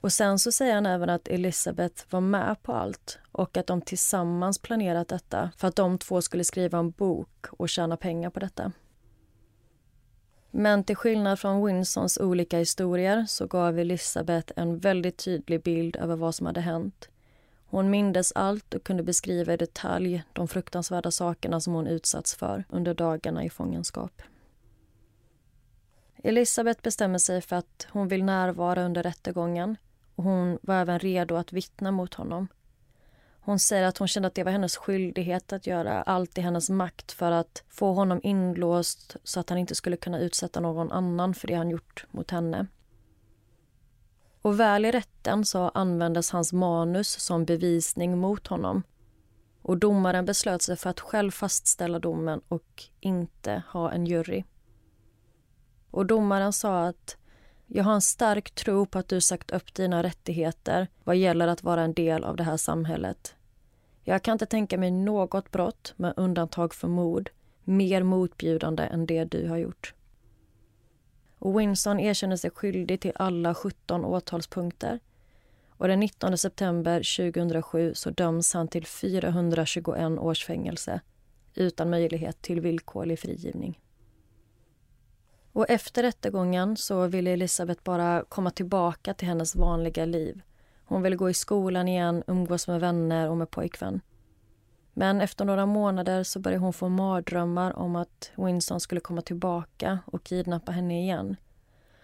Och sen så säger han även att Elisabeth var med på allt och att de tillsammans planerat detta för att de två skulle skriva en bok och tjäna pengar på detta. Men till skillnad från Winsons olika historier så gav Elisabeth en väldigt tydlig bild över vad som hade hänt. Hon mindes allt och kunde beskriva i detalj de fruktansvärda sakerna som hon utsatts för under dagarna i fångenskap. Elisabeth bestämmer sig för att hon vill närvara under rättegången och hon var även redo att vittna mot honom. Hon säger att hon kände att det var hennes skyldighet att göra allt i hennes makt för att få honom inlåst så att han inte skulle kunna utsätta någon annan för det han gjort mot henne. Och väl i rätten så användes hans manus som bevisning mot honom. Och domaren beslöt sig för att själv fastställa domen och inte ha en jury. Och domaren sa att jag har en stark tro på att du sagt upp dina rättigheter vad gäller att vara en del av det här samhället. Jag kan inte tänka mig något brott, med undantag för mord, mer motbjudande än det du har gjort. Och Winson erkänner sig skyldig till alla 17 åtalspunkter. Och den 19 september 2007 så döms han till 421 års fängelse utan möjlighet till villkorlig frigivning. Och efter rättegången så ville Elisabeth bara komma tillbaka till hennes vanliga liv. Hon ville gå i skolan igen, umgås med vänner och med pojkvän. Men efter några månader så började hon få mardrömmar om att Winston skulle komma tillbaka och kidnappa henne igen.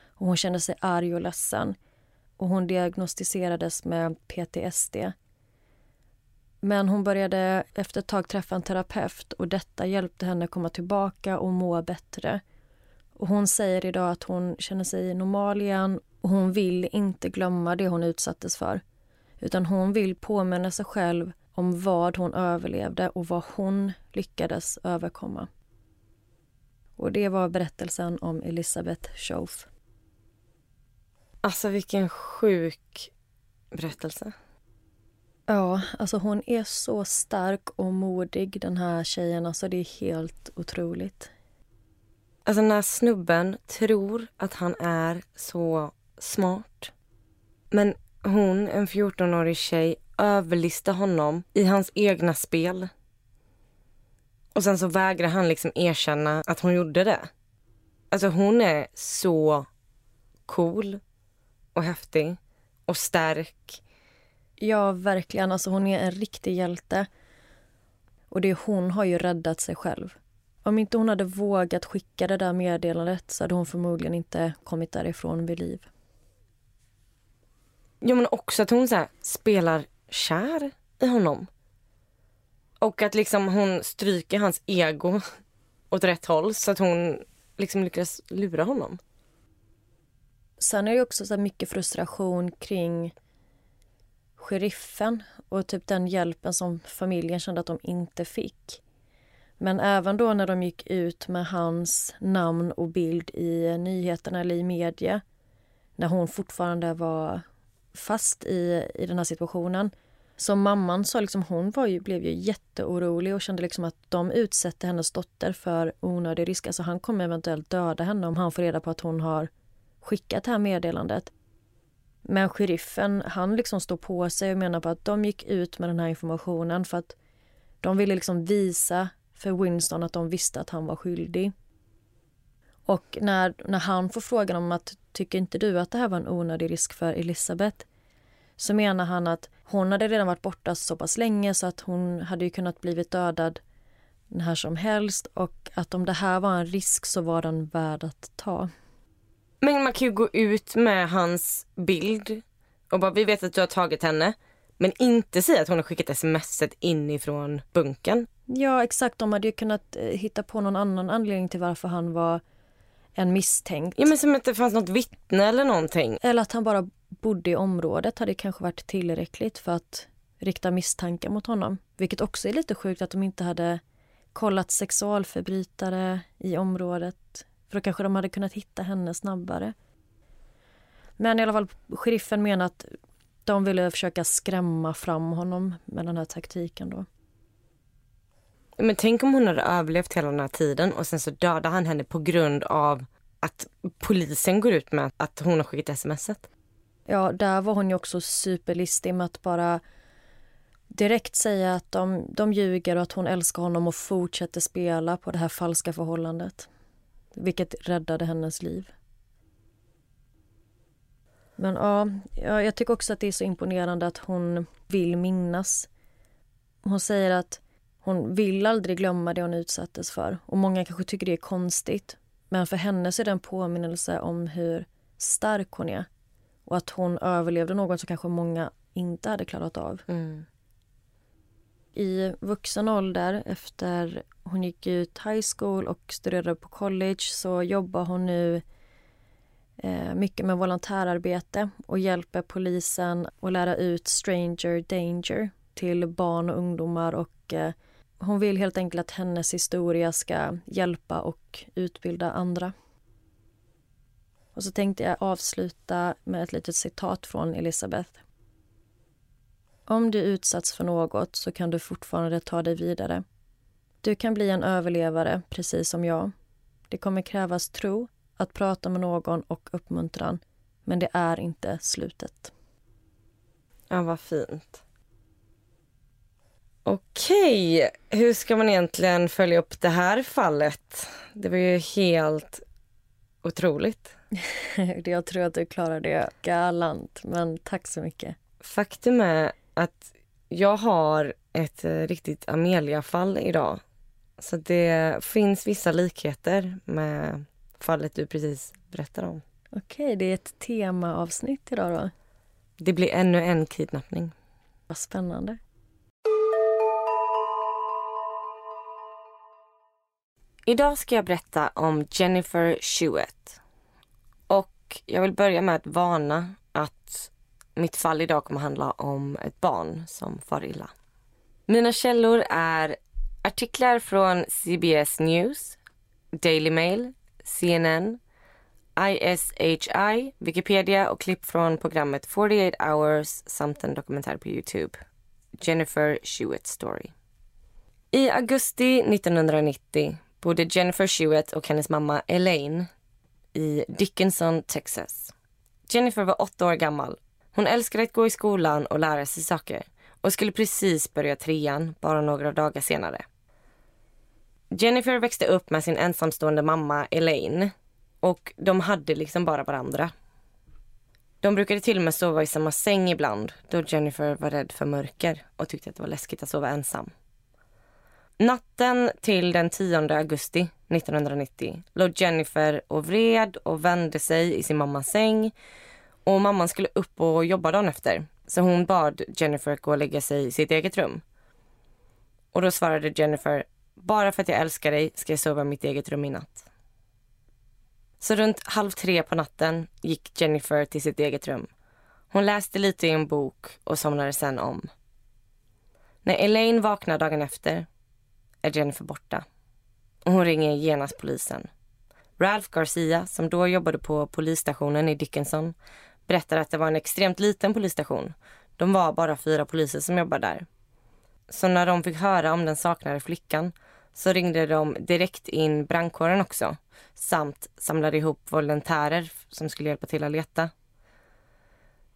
Och hon kände sig arg och ledsen och hon diagnostiserades med PTSD. Men hon började efter ett tag träffa en terapeut och detta hjälpte henne komma tillbaka och må bättre. Och hon säger idag att hon känner sig normal igen och hon vill inte glömma det hon utsattes för. Utan hon vill påminna sig själv om vad hon överlevde och vad hon lyckades överkomma. Och det var berättelsen om Elisabeth Schoaf. Alltså vilken sjuk berättelse. Ja, alltså hon är så stark och modig den här tjejen. Alltså det är helt otroligt. Alltså när snubben tror att han är så smart. Men hon, en 14-årig tjej, överlistar honom i hans egna spel. Och sen så vägrar han liksom erkänna att hon gjorde det. Alltså hon är så cool och häftig och stark. Ja, verkligen. Alltså hon är en riktig hjälte. Och det hon har ju räddat sig själv. Om inte hon hade vågat skicka det där meddelandet så hade hon förmodligen inte kommit därifrån vid liv. Jo, men också att hon så här, spelar kär i honom. Och att liksom hon stryker hans ego [laughs] åt rätt håll så att hon liksom lyckas lura honom. Sen är det också så mycket frustration kring sheriffen och typ den hjälpen som familjen kände att de inte fick. Men även då när de gick ut med hans namn och bild i nyheterna eller i media när hon fortfarande var fast i, i den här situationen. Så mamman sa liksom, hon var ju, blev ju jätteorolig och kände liksom att de utsätter hennes dotter för onödig risk. Alltså han kommer eventuellt döda henne om han får reda på att hon har skickat det här meddelandet. Men sheriffen, han liksom står på sig och menar på att de gick ut med den här informationen för att de ville liksom visa för Winston att de visste att han var skyldig. Och när, när han får frågan om att tycker inte du att det här var en onödig risk för Elisabeth? Så menar han att hon hade redan varit borta så pass länge så att hon hade ju kunnat blivit dödad när som helst och att om det här var en risk så var den värd att ta. Men man kan ju gå ut med hans bild och bara vi vet att du har tagit henne. Men inte säga att hon har skickat smset inifrån bunken. Ja exakt, de hade ju kunnat eh, hitta på någon annan anledning till varför han var en misstänkt. Ja men som att det fanns något vittne eller någonting. Eller att han bara bodde i området hade kanske varit tillräckligt för att rikta misstankar mot honom. Vilket också är lite sjukt att de inte hade kollat sexualförbrytare i området. För då kanske de hade kunnat hitta henne snabbare. Men i alla fall, sheriffen menar att de ville försöka skrämma fram honom med den här taktiken då. Men tänk om hon hade överlevt hela den här tiden och sen så dödar han henne på grund av att polisen går ut med att hon har skickat smset. Ja, där var hon ju också superlistig med att bara direkt säga att de, de ljuger och att hon älskar honom och fortsätter spela på det här falska förhållandet. Vilket räddade hennes liv. Men ja, jag tycker också att det är så imponerande att hon vill minnas. Hon säger att hon vill aldrig glömma det hon utsattes för. Och Många kanske tycker det är konstigt. Men för henne är det en påminnelse om hur stark hon är. Och att hon överlevde något som kanske många inte hade klarat av. Mm. I vuxen ålder, efter hon gick ut high school och studerade på college så jobbar hon nu eh, mycket med volontärarbete och hjälper polisen att lära ut stranger danger till barn och ungdomar och eh, hon vill helt enkelt att hennes historia ska hjälpa och utbilda andra. Och så tänkte jag avsluta med ett litet citat från Elisabeth. Om du utsatts för något så kan du fortfarande ta dig vidare. Du kan bli en överlevare, precis som jag. Det kommer krävas tro, att prata med någon och uppmuntran. Men det är inte slutet. Ja, vad fint. Okej, hur ska man egentligen följa upp det här fallet? Det var ju helt otroligt. [laughs] jag tror att du klarar det galant, men tack så mycket. Faktum är att jag har ett eh, riktigt Amelia-fall idag. Så det finns vissa likheter med fallet du precis berättade om. Okej, det är ett temaavsnitt idag då? Det blir ännu en kidnappning. Vad spännande. Idag ska jag berätta om Jennifer Schuett. Och jag vill börja med att varna att mitt fall idag kommer handla om ett barn som far illa. Mina källor är artiklar från CBS News, Daily Mail, CNN, ISHI, Wikipedia och klipp från programmet 48 hours samt en dokumentär på Youtube. Jennifer Schuett Story. I augusti 1990 bodde Jennifer Shuett och hennes mamma Elaine i Dickinson, Texas. Jennifer var åtta år gammal. Hon älskade att gå i skolan och lära sig saker och skulle precis börja trean bara några dagar senare. Jennifer växte upp med sin ensamstående mamma Elaine och de hade liksom bara varandra. De brukade till och med sova i samma säng ibland då Jennifer var rädd för mörker och tyckte att det var läskigt att sova ensam. Natten till den 10 augusti 1990 låg Jennifer och vred och vände sig i sin mammas säng och mamman skulle upp och jobba dagen efter så hon bad Jennifer gå och lägga sig i sitt eget rum. Och då svarade Jennifer, bara för att jag älskar dig ska jag sova i mitt eget rum i natt. Så runt halv tre på natten gick Jennifer till sitt eget rum. Hon läste lite i en bok och somnade sen om. När Elaine vaknade dagen efter är Jennifer borta. Och hon ringer genast polisen. Ralph Garcia, som då jobbade på polisstationen i Dickinson, berättar att det var en extremt liten polisstation. De var bara fyra poliser som jobbade där. Så när de fick höra om den saknade flickan så ringde de direkt in brandkåren också samt samlade ihop volontärer som skulle hjälpa till att leta.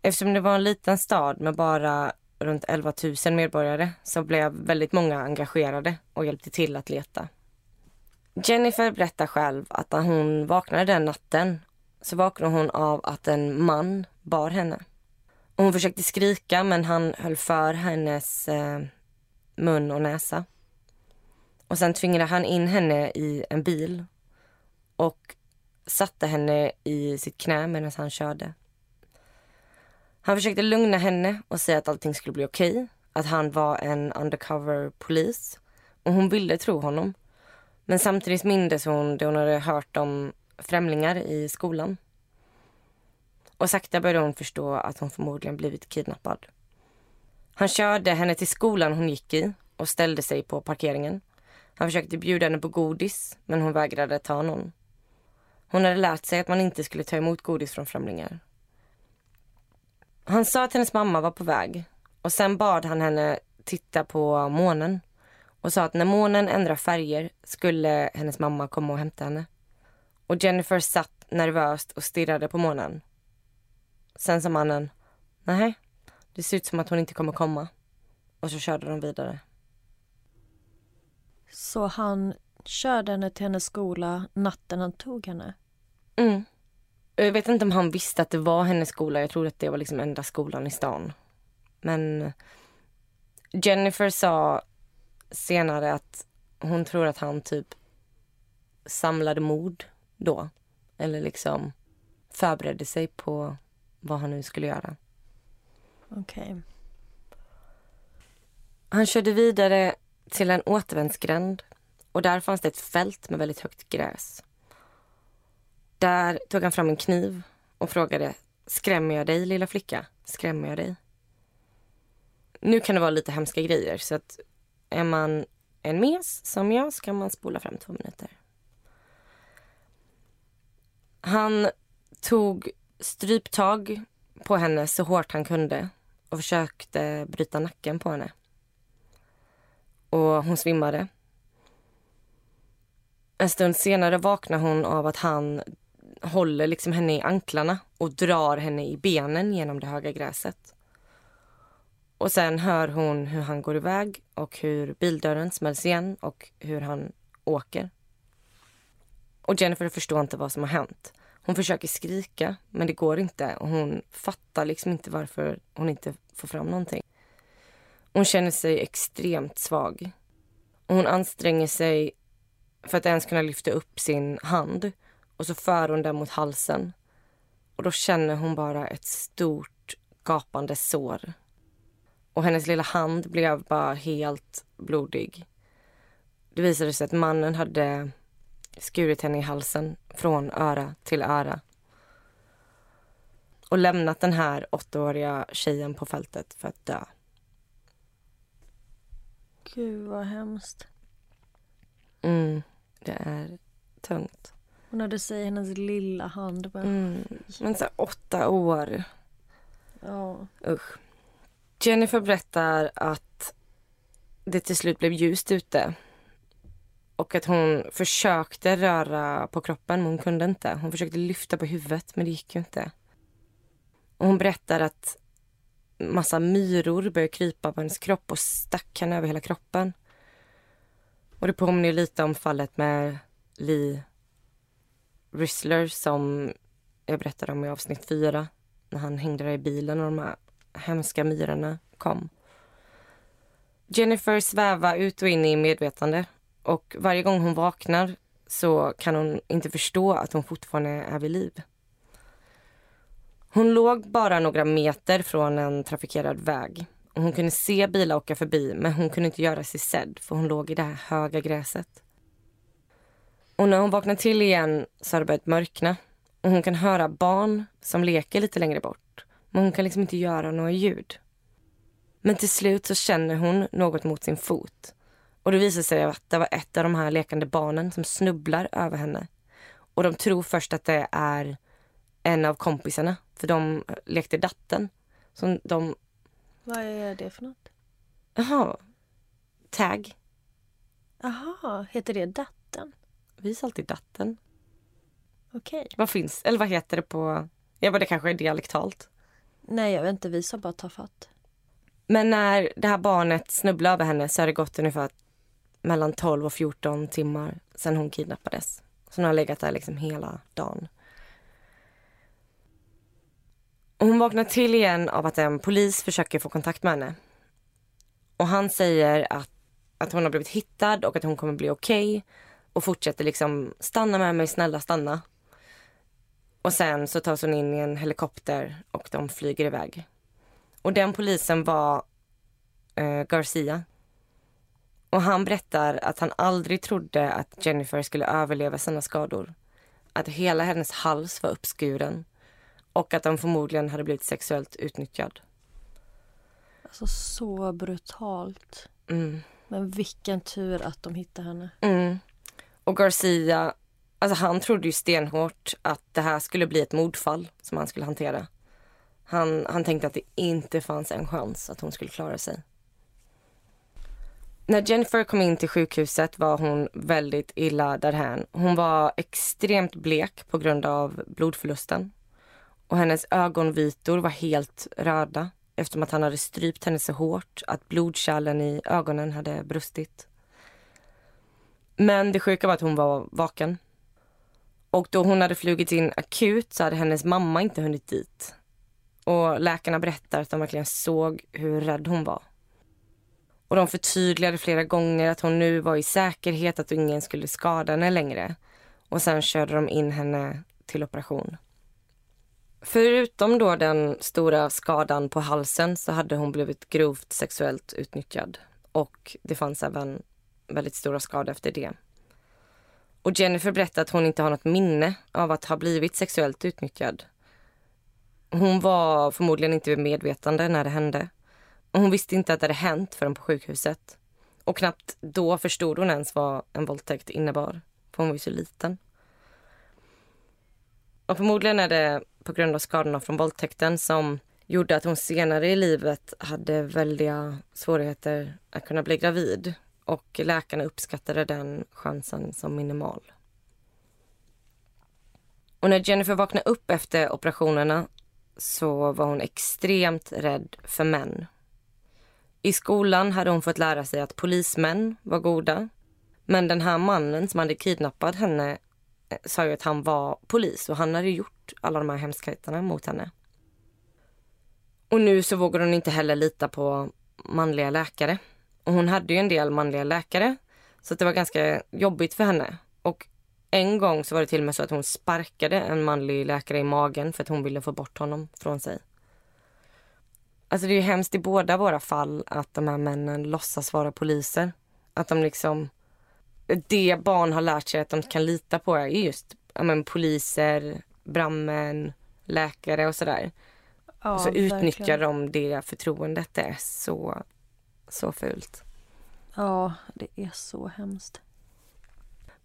Eftersom det var en liten stad med bara runt 11 000 medborgare så blev väldigt många engagerade och hjälpte till att leta. Jennifer berättar själv att när hon vaknade den natten så vaknade hon av att en man bar henne. Hon försökte skrika men han höll för hennes eh, mun och näsa. Och sen tvingade han in henne i en bil och satte henne i sitt knä medan han körde. Han försökte lugna henne och säga att allting skulle bli okej. Okay, att han var en undercover polis. Och hon ville tro honom. Men samtidigt mindes hon det hon hade hört om främlingar i skolan. Och sakta började hon förstå att hon förmodligen blivit kidnappad. Han körde henne till skolan hon gick i och ställde sig på parkeringen. Han försökte bjuda henne på godis, men hon vägrade ta någon. Hon hade lärt sig att man inte skulle ta emot godis från främlingar. Han sa att hennes mamma var på väg och sen bad han henne titta på månen och sa att när månen ändrar färger skulle hennes mamma komma och hämta henne. Och Jennifer satt nervöst och stirrade på månen. Sen sa mannen, nej, det ser ut som att hon inte kommer komma. Och så körde de vidare. Så han körde henne till hennes skola natten han tog henne? Mm. Jag vet inte om han visste att det var hennes skola. Jag tror att det var liksom enda skolan i stan. Men Jennifer sa senare att hon tror att han typ samlade mod då. Eller liksom förberedde sig på vad han nu skulle göra. Okej. Okay. Han körde vidare till en återvändsgränd och där fanns det ett fält med väldigt högt gräs. Där tog han fram en kniv och frågade Skrämmer jag dig lilla flicka? Skrämmer jag dig? Nu kan det vara lite hemska grejer så att är man en mes som jag så kan man spola fram två minuter. Han tog stryptag på henne så hårt han kunde och försökte bryta nacken på henne. Och hon svimmade. En stund senare vaknade hon av att han håller liksom henne i anklarna och drar henne i benen genom det höga gräset. Och sen hör hon hur han går iväg och hur bildörren smälls igen och hur han åker. Och Jennifer förstår inte vad som har hänt. Hon försöker skrika, men det går inte. Och Hon fattar liksom inte varför hon inte får fram någonting. Hon känner sig extremt svag. Och hon anstränger sig för att ens kunna lyfta upp sin hand. Och så för hon den mot halsen. Och då känner hon bara ett stort gapande sår. Och hennes lilla hand blev bara helt blodig. Det visade sig att mannen hade skurit henne i halsen från öra till öra och lämnat den här åttaåriga tjejen på fältet för att dö. Gud vad hemskt. Mm, det är tungt. Och när du säger hennes lilla hand. Bara, Mm. Men så här, åtta år. ja. Usch. Jennifer berättar att det till slut blev ljust ute. Och att hon försökte röra på kroppen, men hon kunde inte. Hon försökte lyfta på huvudet, men det gick ju inte. Och hon berättar att massa myror började krypa på hennes kropp och stack henne över hela kroppen. Och det påminner lite om fallet med Lee Rizzler, som jag berättade om i avsnitt fyra. När han hängde där i bilen och de här hemska myrorna kom. Jennifer svävar ut och in i medvetande och varje gång hon vaknar så kan hon inte förstå att hon fortfarande är vid liv. Hon låg bara några meter från en trafikerad väg. Hon kunde se bilar åka förbi men hon kunde inte göra sig sedd för hon låg i det här höga gräset. Och när hon vaknar till igen så har det börjat mörkna. Och hon kan höra barn som leker lite längre bort. Men hon kan liksom inte göra några ljud. Men till slut så känner hon något mot sin fot. Och det visar sig att det var ett av de här lekande barnen som snubblar över henne. Och de tror först att det är en av kompisarna. För de lekte datten. Så de, Vad är det för något? jaha, tag. Jaha, heter det datten? Vis alltid datten. Okej. Vad finns, eller vad heter det på, ja men det kanske är dialektalt. Nej, jag vet inte. Vi sa bara ta fatt. Men när det här barnet snubblar över henne så har det gått ungefär mellan 12 och 14 timmar sedan hon kidnappades. Så hon har legat där liksom hela dagen. Och hon vaknar till igen av att en polis försöker få kontakt med henne. Och han säger att, att hon har blivit hittad och att hon kommer bli okej. Och fortsätter liksom stanna med mig, snälla stanna. Och sen så tas hon in i en helikopter och de flyger iväg. Och den polisen var eh, Garcia. Och han berättar att han aldrig trodde att Jennifer skulle överleva sina skador. Att hela hennes hals var uppskuren och att de förmodligen hade blivit sexuellt utnyttjad. Alltså så brutalt. Mm. Men vilken tur att de hittade henne. Mm. Och Garcia, alltså han trodde ju stenhårt att det här skulle bli ett mordfall som han skulle hantera. Han, han tänkte att det inte fanns en chans att hon skulle klara sig. När Jennifer kom in till sjukhuset var hon väldigt illa därhän. Hon var extremt blek på grund av blodförlusten. Och hennes ögonvitor var helt röda eftersom att han hade strypt henne så hårt att blodkärlen i ögonen hade brustit. Men det sjuka var att hon var vaken. Och då hon hade flugit in akut så hade hennes mamma inte hunnit dit. Och läkarna berättar att de verkligen såg hur rädd hon var. Och de förtydligade flera gånger att hon nu var i säkerhet, att ingen skulle skada henne längre. Och sen körde de in henne till operation. Förutom då den stora skadan på halsen så hade hon blivit grovt sexuellt utnyttjad. Och det fanns även väldigt stora skador efter det. Och Jennifer berättade att hon inte har något minne av att ha blivit sexuellt utnyttjad. Hon var förmodligen inte vid medvetande när det hände. Och hon visste inte att det hade hänt förrän på sjukhuset. Och knappt då förstod hon ens vad en våldtäkt innebar. För hon var ju så liten. Och förmodligen är det på grund av skadorna från våldtäkten som gjorde att hon senare i livet hade väldiga svårigheter att kunna bli gravid och läkarna uppskattade den chansen som minimal. Och när Jennifer vaknade upp efter operationerna så var hon extremt rädd för män. I skolan hade hon fått lära sig att polismän var goda. Men den här mannen som hade kidnappat henne eh, sa ju att han var polis och han hade gjort alla de här hemskheterna mot henne. Och nu så vågar hon inte heller lita på manliga läkare. Och hon hade ju en del manliga läkare så det var ganska jobbigt för henne. Och en gång så var det till och med så att hon sparkade en manlig läkare i magen för att hon ville få bort honom från sig. Alltså det är ju hemskt i båda våra fall att de här männen låtsas vara poliser. Att de liksom... Det barn har lärt sig att de kan lita på är just ja, men, poliser, brandmän, läkare och sådär. Ja, och så utnyttjar verkligen. de det förtroendet. Det är så, så fult. Ja, det är så hemskt.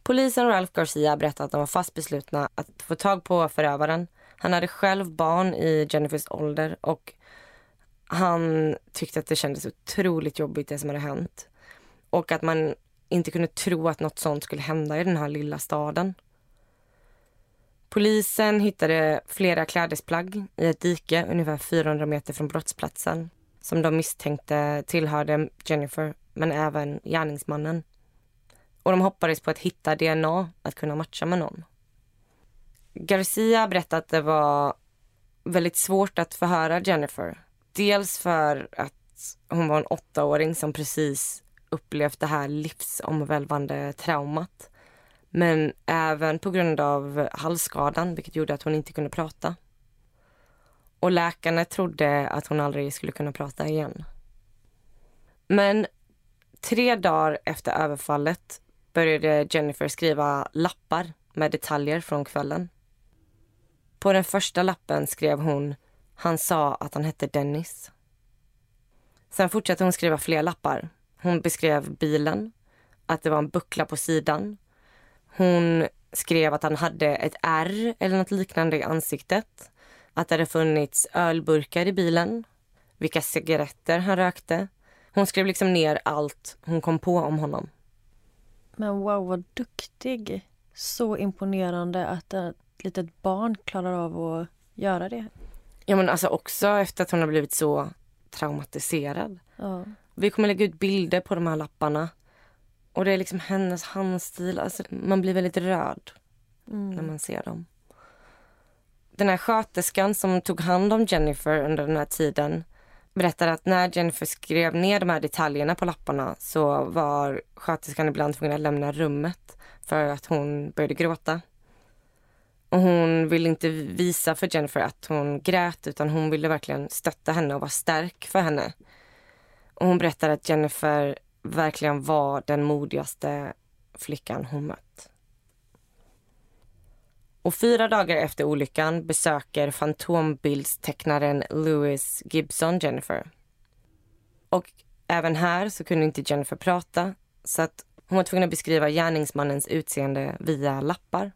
Polisen och Ralph Garcia berättade att de var fast beslutna att få tag på förövaren. Han hade själv barn i Jennifers ålder och han tyckte att det kändes otroligt jobbigt det som hade hänt. Och att man inte kunde tro att något sånt skulle hända i den här lilla staden. Polisen hittade flera klädesplagg i ett dike ungefär 400 meter från brottsplatsen som de misstänkte tillhörde Jennifer, men även gärningsmannen. Och de hoppades på att hitta DNA att kunna matcha med någon. Garcia berättade att det var väldigt svårt att förhöra Jennifer. Dels för att hon var en åttaåring som precis upplevt det här livsomvälvande traumat. Men även på grund av halsskadan, vilket gjorde att hon inte kunde prata. Och läkarna trodde att hon aldrig skulle kunna prata igen. Men tre dagar efter överfallet började Jennifer skriva lappar med detaljer från kvällen. På den första lappen skrev hon han sa att han hette Dennis. Sen fortsatte hon skriva fler lappar. Hon beskrev bilen, att det var en buckla på sidan. Hon skrev att han hade ett R eller något liknande i ansiktet. Att det hade funnits ölburkar i bilen. Vilka cigaretter han rökte. Hon skrev liksom ner allt hon kom på om honom. Men wow, vad duktig. Så imponerande att ett litet barn klarar av att göra det. Ja men alltså också efter att hon har blivit så traumatiserad. Ja. Vi kommer lägga ut bilder på de här lapparna. Och det är liksom hennes handstil. Alltså, man blir väldigt röd mm. när man ser dem. Den här sköterskan som tog hand om Jennifer under den här tiden berättade att när Jennifer skrev ner de här detaljerna på lapparna så var sköterskan ibland tvungen att lämna rummet för att hon började gråta. Och hon ville inte visa för Jennifer att hon grät utan hon ville verkligen stötta henne och vara stark för henne. Och hon berättade att Jennifer verkligen var den modigaste flickan hon mött. Och fyra dagar efter olyckan besöker fantombildstecknaren Louis Gibson Jennifer. Och även här så kunde inte Jennifer prata så att hon var tvungen att beskriva gärningsmannens utseende via lappar.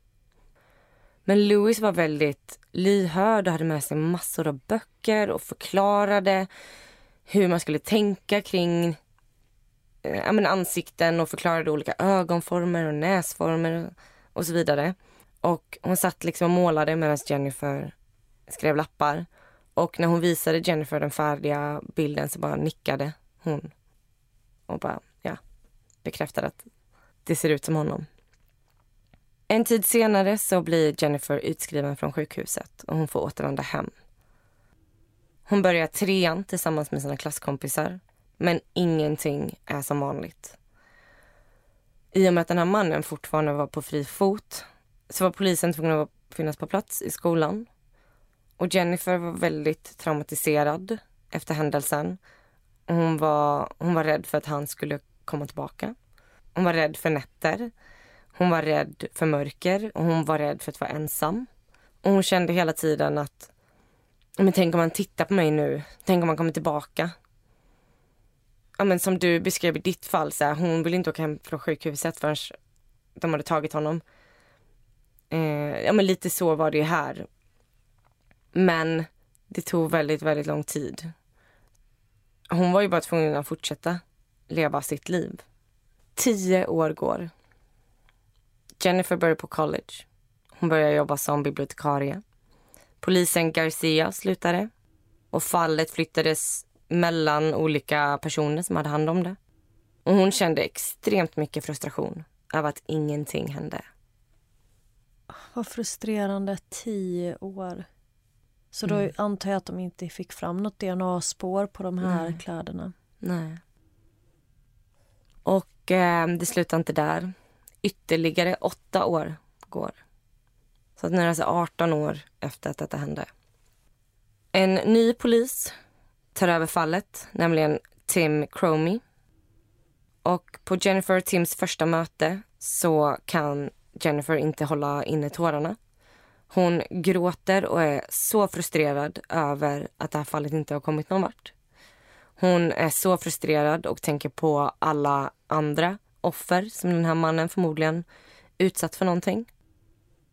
Men Louis var väldigt lyhörd och hade med sig massor av böcker och förklarade hur man skulle tänka kring eh, ansikten och förklarade olika ögonformer och näsformer och så vidare. Och hon satt liksom och målade medan Jennifer skrev lappar. Och när hon visade Jennifer den färdiga bilden så bara nickade hon. Och bara, ja, bekräftade att det ser ut som honom. En tid senare så blir Jennifer utskriven från sjukhuset och hon får återvända hem. Hon börjar trean tillsammans med sina klasskompisar men ingenting är som vanligt. I och med att den här mannen fortfarande var på fri fot så var polisen tvungen att finnas på plats i skolan. Och Jennifer var väldigt traumatiserad efter händelsen. Hon var, hon var rädd för att han skulle komma tillbaka. Hon var rädd för nätter. Hon var rädd för mörker och hon var rädd för att vara ensam. Och hon kände hela tiden att men tänk om han tittar på mig nu. Tänk om han kommer tillbaka. Ja, men som du beskrev i ditt fall, så här, hon ville inte åka hem från sjukhuset förrän de hade tagit honom. Eh, ja, men lite så var det ju här. Men det tog väldigt, väldigt lång tid. Hon var ju bara tvungen att fortsätta leva sitt liv. Tio år går. Jennifer börjar på college. Hon börjar jobba som bibliotekarie. Polisen Garcia slutade och fallet flyttades mellan olika personer som hade hand om det. Och hon kände extremt mycket frustration över att ingenting hände. Vad frustrerande. Tio år. Så då Mm. antar jag att de inte fick fram något DNA-spår på de här Nej. kläderna. Nej. Och eh, det slutar inte där. Ytterligare åtta år går. Så att nu är det alltså 18 år efter att detta hände. En ny polis tar över fallet, nämligen Tim Cromie. Och på Jennifer och Tims första möte så kan Jennifer inte hålla inne tårarna. Hon gråter och är så frustrerad över att det här fallet inte har kommit någon vart. Hon är så frustrerad och tänker på alla andra offer som den här mannen förmodligen utsatt för någonting.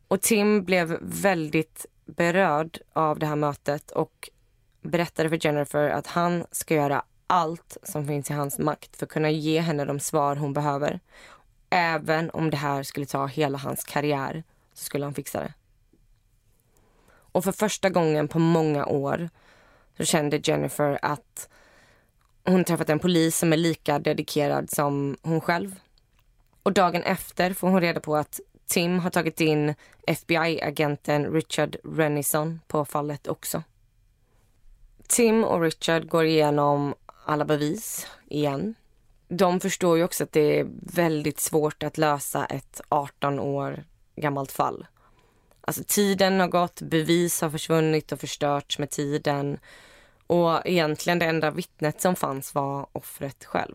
Och Tim blev väldigt berörd av det här mötet och berättade för Jennifer att han ska göra allt som finns i hans makt för att kunna ge henne de svar hon behöver. Även om det här skulle ta hela hans karriär så skulle han fixa det. Och för första gången på många år så kände Jennifer att hon träffat en polis som är lika dedikerad som hon själv. Och dagen efter får hon reda på att Tim har tagit in FBI-agenten Richard Renison på fallet också. Tim och Richard går igenom alla bevis igen. De förstår ju också att det är väldigt svårt att lösa ett 18 år gammalt fall. Alltså tiden har gått, bevis har försvunnit och förstörts med tiden. Och egentligen det enda vittnet som fanns var offret själv.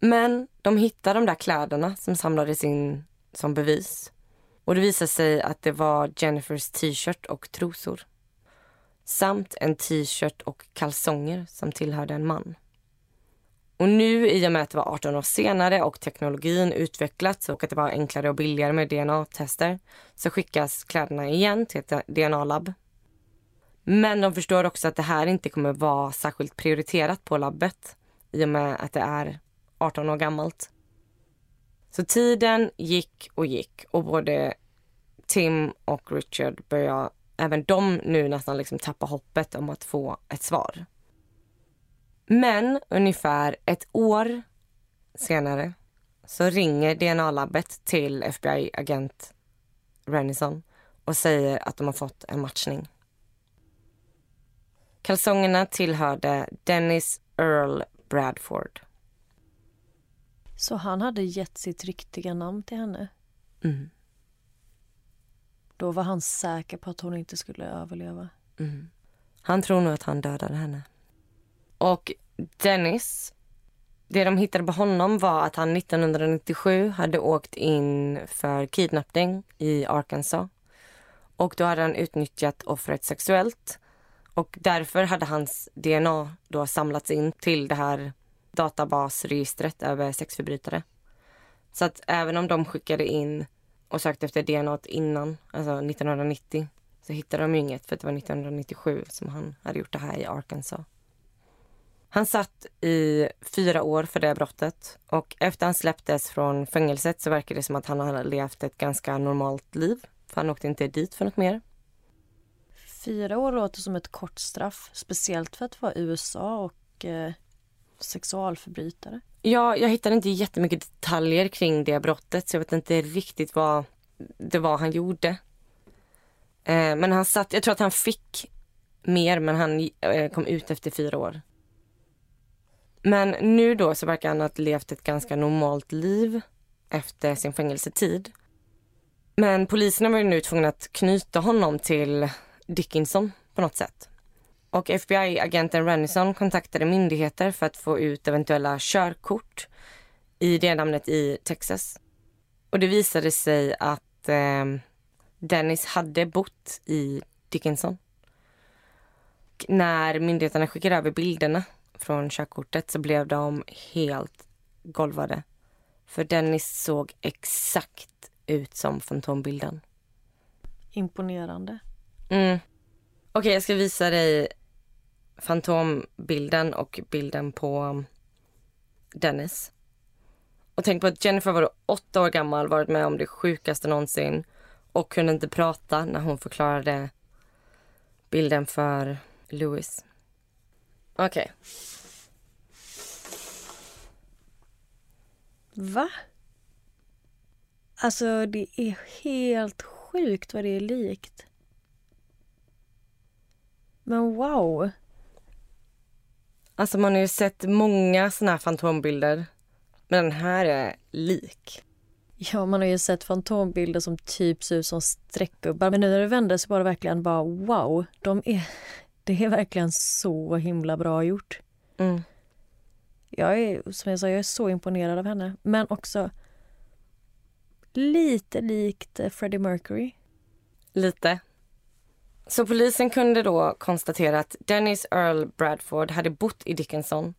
Men de hittar de där kläderna som samlades in som bevis. Och det visar sig att det var Jennifers t-shirt och trosor. Samt en t-shirt och kalsonger som tillhörde en man. Och nu i och med att det var 18 år senare och teknologin utvecklats och att det var enklare och billigare med DNA-tester så skickas kläderna igen till ett DNA-labb. Men de förstår också att det här inte kommer vara särskilt prioriterat på labbet i och med att det är 18 år gammalt. Så tiden gick och gick och både Tim och Richard börjar även de nu nästan liksom tappa hoppet om att få ett svar. Men ungefär ett år senare så ringer DNA-labbet till FBI-agent Renison och säger att de har fått en matchning. Kalsongerna tillhörde Dennis Earl Bradford. Så han hade gett sitt riktiga namn till henne. Mm. Då var han säker på att hon inte skulle överleva. Mm. Han tror nog att han dödade henne. Och Dennis, det de hittade på honom var att han 1997 hade åkt in för kidnappning i Arkansas. Och då hade han utnyttjat offret sexuellt. Och därför hade hans DNA då samlats in till det här databasregistret över sexförbrytare. Så att även om de skickade in och sökte efter DNA innan, alltså 1990, så hittade de ju inget för att det var 1997 som han hade gjort det här i Arkansas. Han satt i fyra år för det brottet och efter han släpptes från fängelset så verkar det som att han hade levt ett ganska normalt liv. För han åkte inte dit för något mer. Fyra år låter som ett kort straff, speciellt för att vara USA och eh, sexualförbrytare. Ja, jag hittade inte jättemycket detaljer kring det brottet så jag vet inte riktigt vad det var han gjorde. Eh, men han satt, jag tror att han fick mer men han eh, kom ut efter fyra år. Men nu då så verkar han ha levt ett ganska normalt liv efter sin fängelsetid. Men poliserna var ju nu tvungna att knyta honom till Dickinson på något sätt. Och FBI-agenten Renison kontaktade myndigheter för att få ut eventuella körkort i det namnet i Texas. Och det visade sig att eh, Dennis hade bott i Dickinson. Och när myndigheterna skickade över bilderna från körkortet så blev de helt golvade. För Dennis såg exakt ut som fantombilden. Imponerande. Mm. Okej, jag ska visa dig fantombilden och bilden på Dennis. Och tänk på att Jennifer var åtta år gammal, varit med om det sjukaste någonsin och kunde inte prata när hon förklarade bilden för Louis. Okej. Okay. Va? Alltså, det är helt sjukt vad det är likt. Men wow. Alltså man har ju sett många såna här fantombilder. Men den här är lik. Ja, man har ju sett fantombilder som typ ser ut som streckgubbar. Men nu när det vände så var det verkligen bara wow. De är, det är verkligen så himla bra gjort. Mm. Jag är, som jag sa, jag är så imponerad av henne. Men också lite likt Freddie Mercury. Lite. Så polisen kunde då konstatera att Dennis Earl Bradford hade bott i Dickinson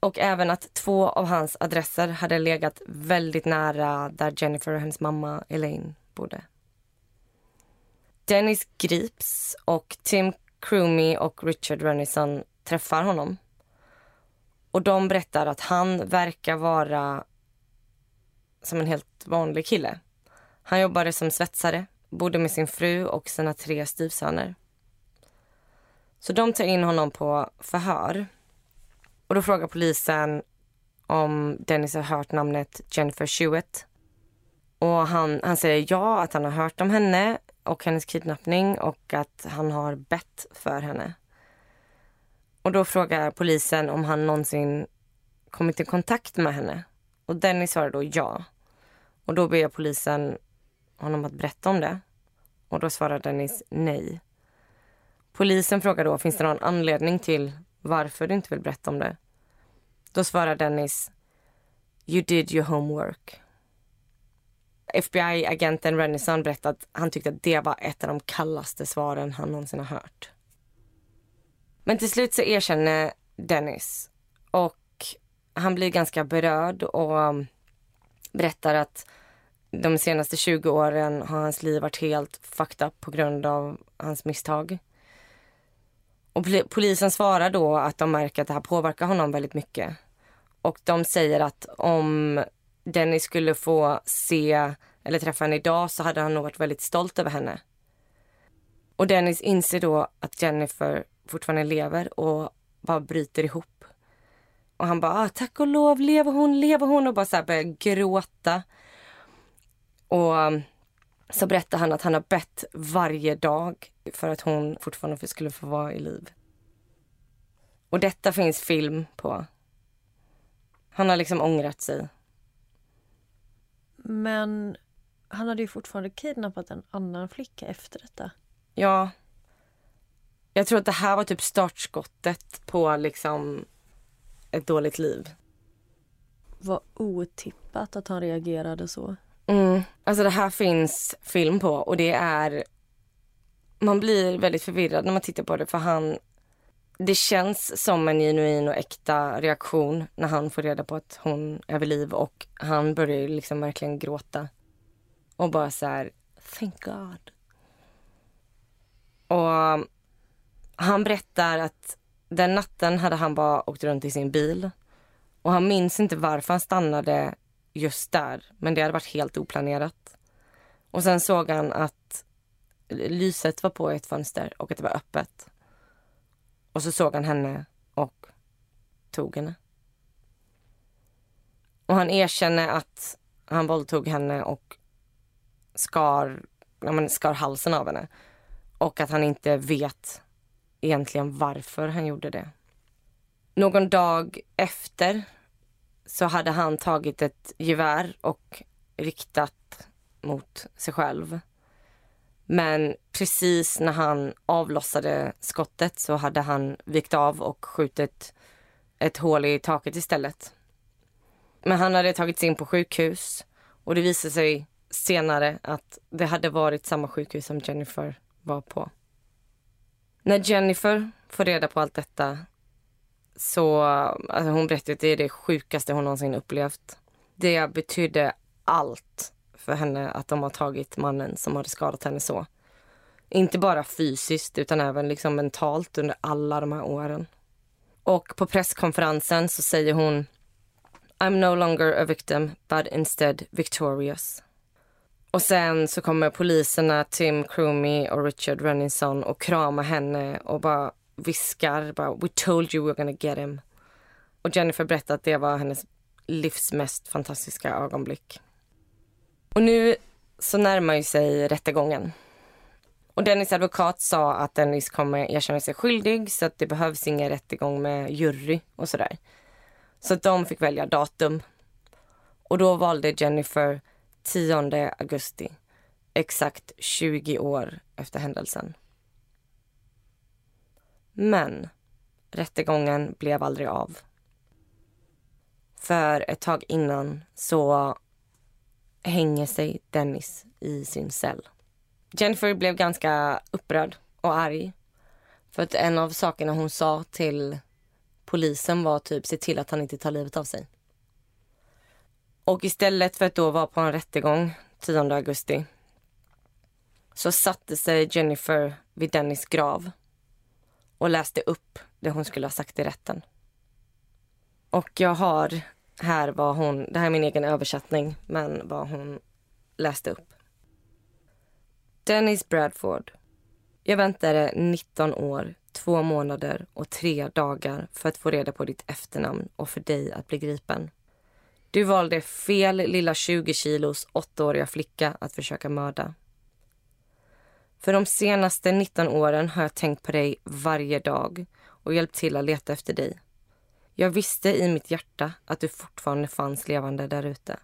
och även att två av hans adresser hade legat väldigt nära där Jennifer och hennes mamma Elaine bodde. Dennis grips och Tim Croomy och Richard Renison träffar honom. Och de berättar att han verkar vara som en helt vanlig kille. Han jobbade som svetsare, bodde med sin fru och sina tre styvsöner. Så de tar in honom på förhör. Och då frågar polisen om Dennis har hört namnet Jennifer Shewitt. Och han, han säger ja, att han har hört om henne och hennes kidnappning och att han har bett för henne. Och då frågar polisen om han någonsin kommit i kontakt med henne. Och Dennis svarar då ja. Och då ber polisen honom att berätta om det. Och då svarar Dennis nej. Polisen frågar då, finns det någon anledning till varför du inte vill berätta om det? Då svarar Dennis, you did your homework. FBI-agenten Renison berättade att han tyckte att det var ett av de kallaste svaren han någonsin har hört. Men till slut så erkänner Dennis och han blir ganska berörd och berättar att de senaste 20 åren har hans liv varit helt fucked up på grund av hans misstag. Och polisen svarar då att de märker att det här påverkar honom väldigt mycket. Och de säger att om Dennis skulle få se eller träffa henne idag så hade han nog varit väldigt stolt över henne. Och Dennis inser då att Jennifer fortfarande lever och bara bryter ihop. Och han bara, ah, tack och lov, lever hon, lever hon? Och bara så börjar gråta. Och um, så berättar han att han har bett varje dag för att hon fortfarande skulle få vara i liv. Och detta finns film på. Han har liksom ångrat sig. Men han hade ju fortfarande kidnappat en annan flicka efter detta. Ja. Jag tror att det här var typ startskottet på liksom ett dåligt liv. Vad otippat att han reagerade så. Mm. Alltså det här finns film på och det är... Man blir väldigt förvirrad när man tittar på det för han... Det känns som en genuin och äkta reaktion när han får reda på att hon är vid liv och han börjar liksom verkligen gråta. Och bara så här, thank God. Och han berättar att den natten hade han bara åkt runt i sin bil. Och han minns inte varför han stannade just där. Men det hade varit helt oplanerat. Och sen såg han att lyset var på i ett fönster och att det var öppet. Och så såg han henne och tog henne. Och han erkänner att han våldtog henne och skar, ja, men skar halsen av henne. Och att han inte vet egentligen varför han gjorde det. Någon dag efter så hade han tagit ett gevär och riktat mot sig själv. Men precis när han avlossade skottet så hade han vikt av och skjutit ett hål i taket istället. Men han hade tagits in på sjukhus och det visade sig senare att det hade varit samma sjukhus som Jennifer var på. När Jennifer får reda på allt detta så, alltså hon berättade att det är det sjukaste hon någonsin upplevt. Det betydde allt för henne att de har tagit mannen som hade skadat henne så. Inte bara fysiskt utan även liksom mentalt under alla de här åren. Och på presskonferensen så säger hon I'm no longer a victim but instead victorious. Och sen så kommer poliserna Tim Croomy och Richard Renninson och kramar henne och bara viskar bara We told you we were gonna get him. Och Jennifer berättar att det var hennes livs mest fantastiska ögonblick. Och nu så närmar ju sig rättegången. Och Dennis advokat sa att Dennis kommer erkänna sig skyldig så att det behövs ingen rättegång med jury och sådär. Så att de fick välja datum. Och då valde Jennifer 10 augusti, exakt 20 år efter händelsen. Men rättegången blev aldrig av. För ett tag innan så hänger sig Dennis i sin cell. Jennifer blev ganska upprörd och arg. För att en av sakerna hon sa till polisen var typ se till att han inte tar livet av sig. Och istället för att då vara på en rättegång 10 augusti så satte sig Jennifer vid Dennis grav och läste upp det hon skulle ha sagt i rätten. Och jag har här var hon, det här är min egen översättning, men vad hon läste upp. Dennis Bradford. Jag väntade 19 år, två månader och tre dagar för att få reda på ditt efternamn och för dig att bli gripen. Du valde fel lilla 20 kilos åttaåriga flicka att försöka mörda. För de senaste 19 åren har jag tänkt på dig varje dag och hjälpt till att leta efter dig. Jag visste i mitt hjärta att du fortfarande fanns levande där ute.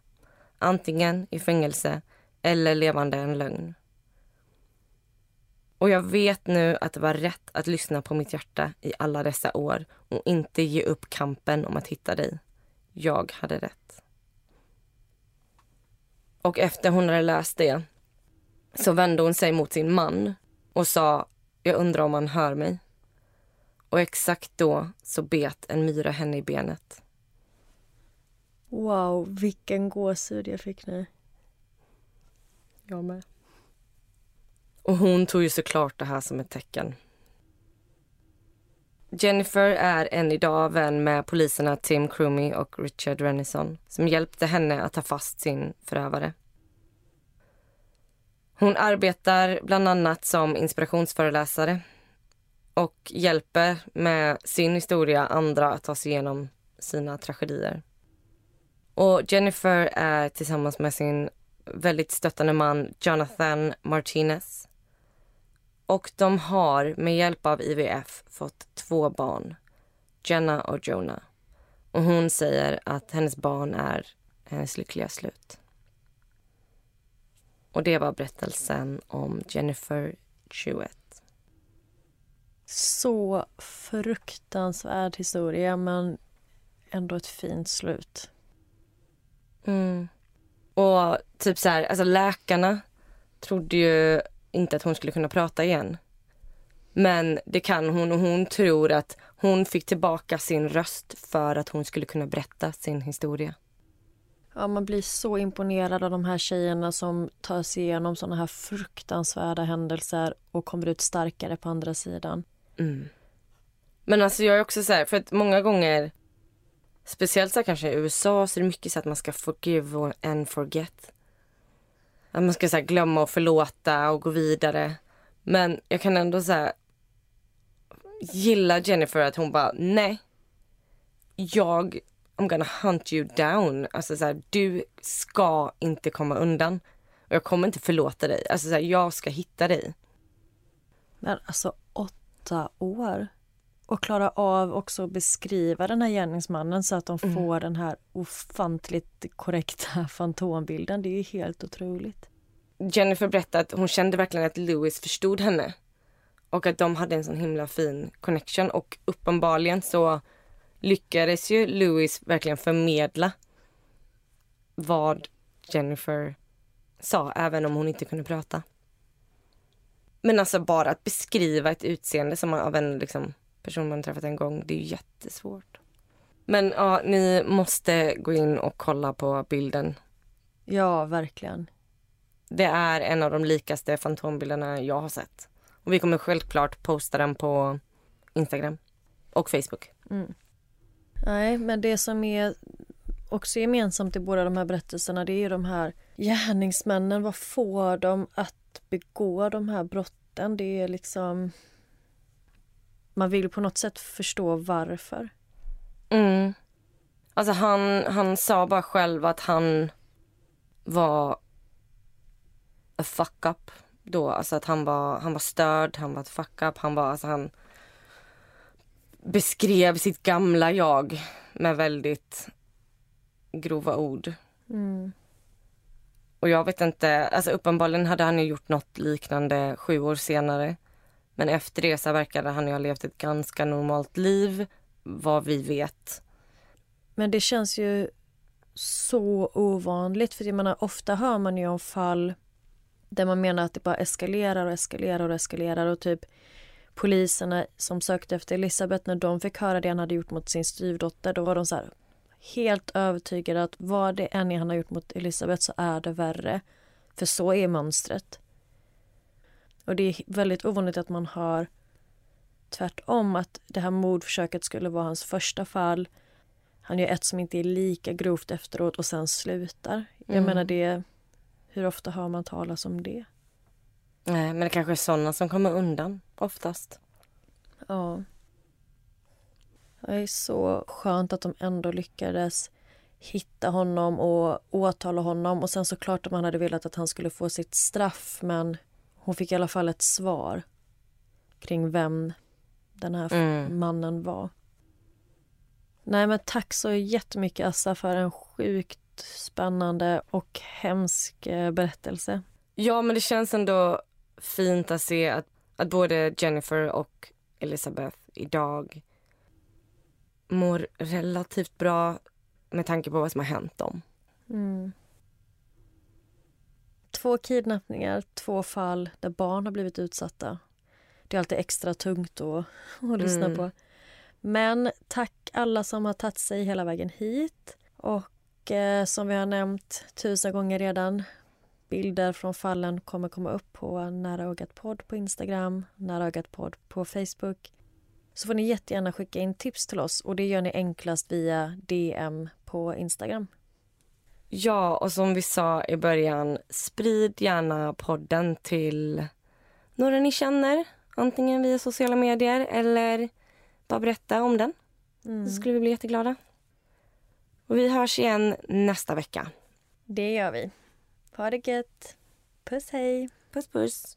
Antingen i fängelse eller levande en lögn. Och jag vet nu att det var rätt att lyssna på mitt hjärta i alla dessa år och inte ge upp kampen om att hitta dig. Jag hade rätt. Och efter hon hade läst det så vände hon sig mot sin man och sa jag undrar om han hör mig. Och exakt då så bet en myra henne i benet. Wow, vilken gåshud jag fick nu. Jag med. Och hon tog ju såklart det här som ett tecken. Jennifer är än idag vän med poliserna Tim Crumey och Richard Renison som hjälpte henne att ta fast sin förövare. Hon arbetar bland annat som inspirationsföreläsare och hjälper med sin historia andra att ta sig igenom sina tragedier. Och Jennifer är tillsammans med sin väldigt stöttande man Jonathan Martinez. Och de har med hjälp av IVF fått två barn, Jenna och Jonah. Och hon säger att hennes barn är hennes lyckliga slut. Och det var berättelsen om Jennifer Jewett. Så fruktansvärd historia, men ändå ett fint slut. Mm. Och typ så här, alltså läkarna trodde ju inte att hon skulle kunna prata igen. Men det kan hon och hon tror att hon fick tillbaka sin röst för att hon skulle kunna berätta sin historia. Ja, man blir så imponerad av de här tjejerna som tar sig igenom såna här fruktansvärda händelser och kommer ut starkare på andra sidan. Mm. Men alltså jag är också så här, för att många gånger, speciellt så kanske i USA, så är det mycket så att man ska forgive and forget. Att man ska så glömma och förlåta och gå vidare. Men jag kan ändå så gilla Jennifer att hon bara, nej. Jag I'm gonna hunt you down. Alltså så här, du ska inte komma undan. Och jag kommer inte förlåta dig. Alltså så här, jag ska hitta dig. Men alltså åtta år. Och klara av också att beskriva den här gärningsmannen så att de mm. får den här ofantligt korrekta [laughs] fantombilden. Det är ju helt otroligt. Jennifer berättade att hon kände verkligen att Louis förstod henne. Och att de hade en sån himla fin connection och uppenbarligen så lyckades ju Louis verkligen förmedla vad Jennifer sa, även om hon inte kunde prata. Men alltså bara att beskriva ett utseende som av en liksom, person man träffat en gång, det är ju jättesvårt. Men ja, ni måste gå in och kolla på bilden. Ja, verkligen. Det är en av de likaste fantombilderna jag har sett. Och vi kommer självklart posta den på Instagram och Facebook. Mm. Nej, men det som är också gemensamt i båda de här berättelserna det är ju de här gärningsmännen. Vad får de att begå de här brotten? Det är liksom... Man vill på något sätt förstå varför. Mm. Alltså han, han sa bara själv att han var a fuck up då. Alltså att han var, han var störd, han var ett fuck up. Han var, alltså han beskrev sitt gamla jag med väldigt grova ord. Mm. Och jag vet inte, alltså uppenbarligen hade han ju gjort något liknande sju år senare. Men efter det så verkade han ju ha levt ett ganska normalt liv, vad vi vet. Men det känns ju så ovanligt. För jag menar, ofta hör man ju om fall där man menar att det bara eskalerar och eskalerar och eskalerar. Och typ poliserna som sökte efter Elisabeth, när de fick höra det han hade gjort mot sin styvdotter, då var de så här, helt övertygade att vad det än är han har gjort mot Elisabeth så är det värre. För så är mönstret. Och det är väldigt ovanligt att man har tvärtom, att det här mordförsöket skulle vara hans första fall. Han gör ett som inte är lika grovt efteråt och sen slutar. Jag Mm. menar det, hur ofta hör man talas om det? Nej, men det kanske är sådana som kommer undan oftast. Ja. Det är så skönt att de ändå lyckades hitta honom och åtala honom. Och sen såklart att man hade velat att han skulle få sitt straff men hon fick i alla fall ett svar kring vem den här Mm. mannen var. Nej men tack så jättemycket Assa för en sjukt spännande och hemsk eh, berättelse. Ja, men det känns ändå fint att se att, att både Jennifer och Elizabeth idag mår relativt bra med tanke på vad som har hänt dem. Mm. Två kidnappningar, två fall där barn har blivit utsatta. Det är alltid extra tungt att, att lyssna Mm. på. Men tack alla som har tagit sig hela vägen hit. Och eh, som vi har nämnt tusen gånger redan, bilder från fallen kommer komma upp på Nära ögat podd på Instagram, Nära ögat podd på Facebook. Så får ni jättegärna skicka in tips till oss och det gör ni enklast via DM på Instagram. Ja, och som vi sa i början, sprid gärna podden till några ni känner. Antingen via sociala medier eller bara berätta om den. Så skulle vi bli jätteglada. Och vi hörs igen nästa vecka. Det gör vi. Ha det gött. Puss hej. Puss puss.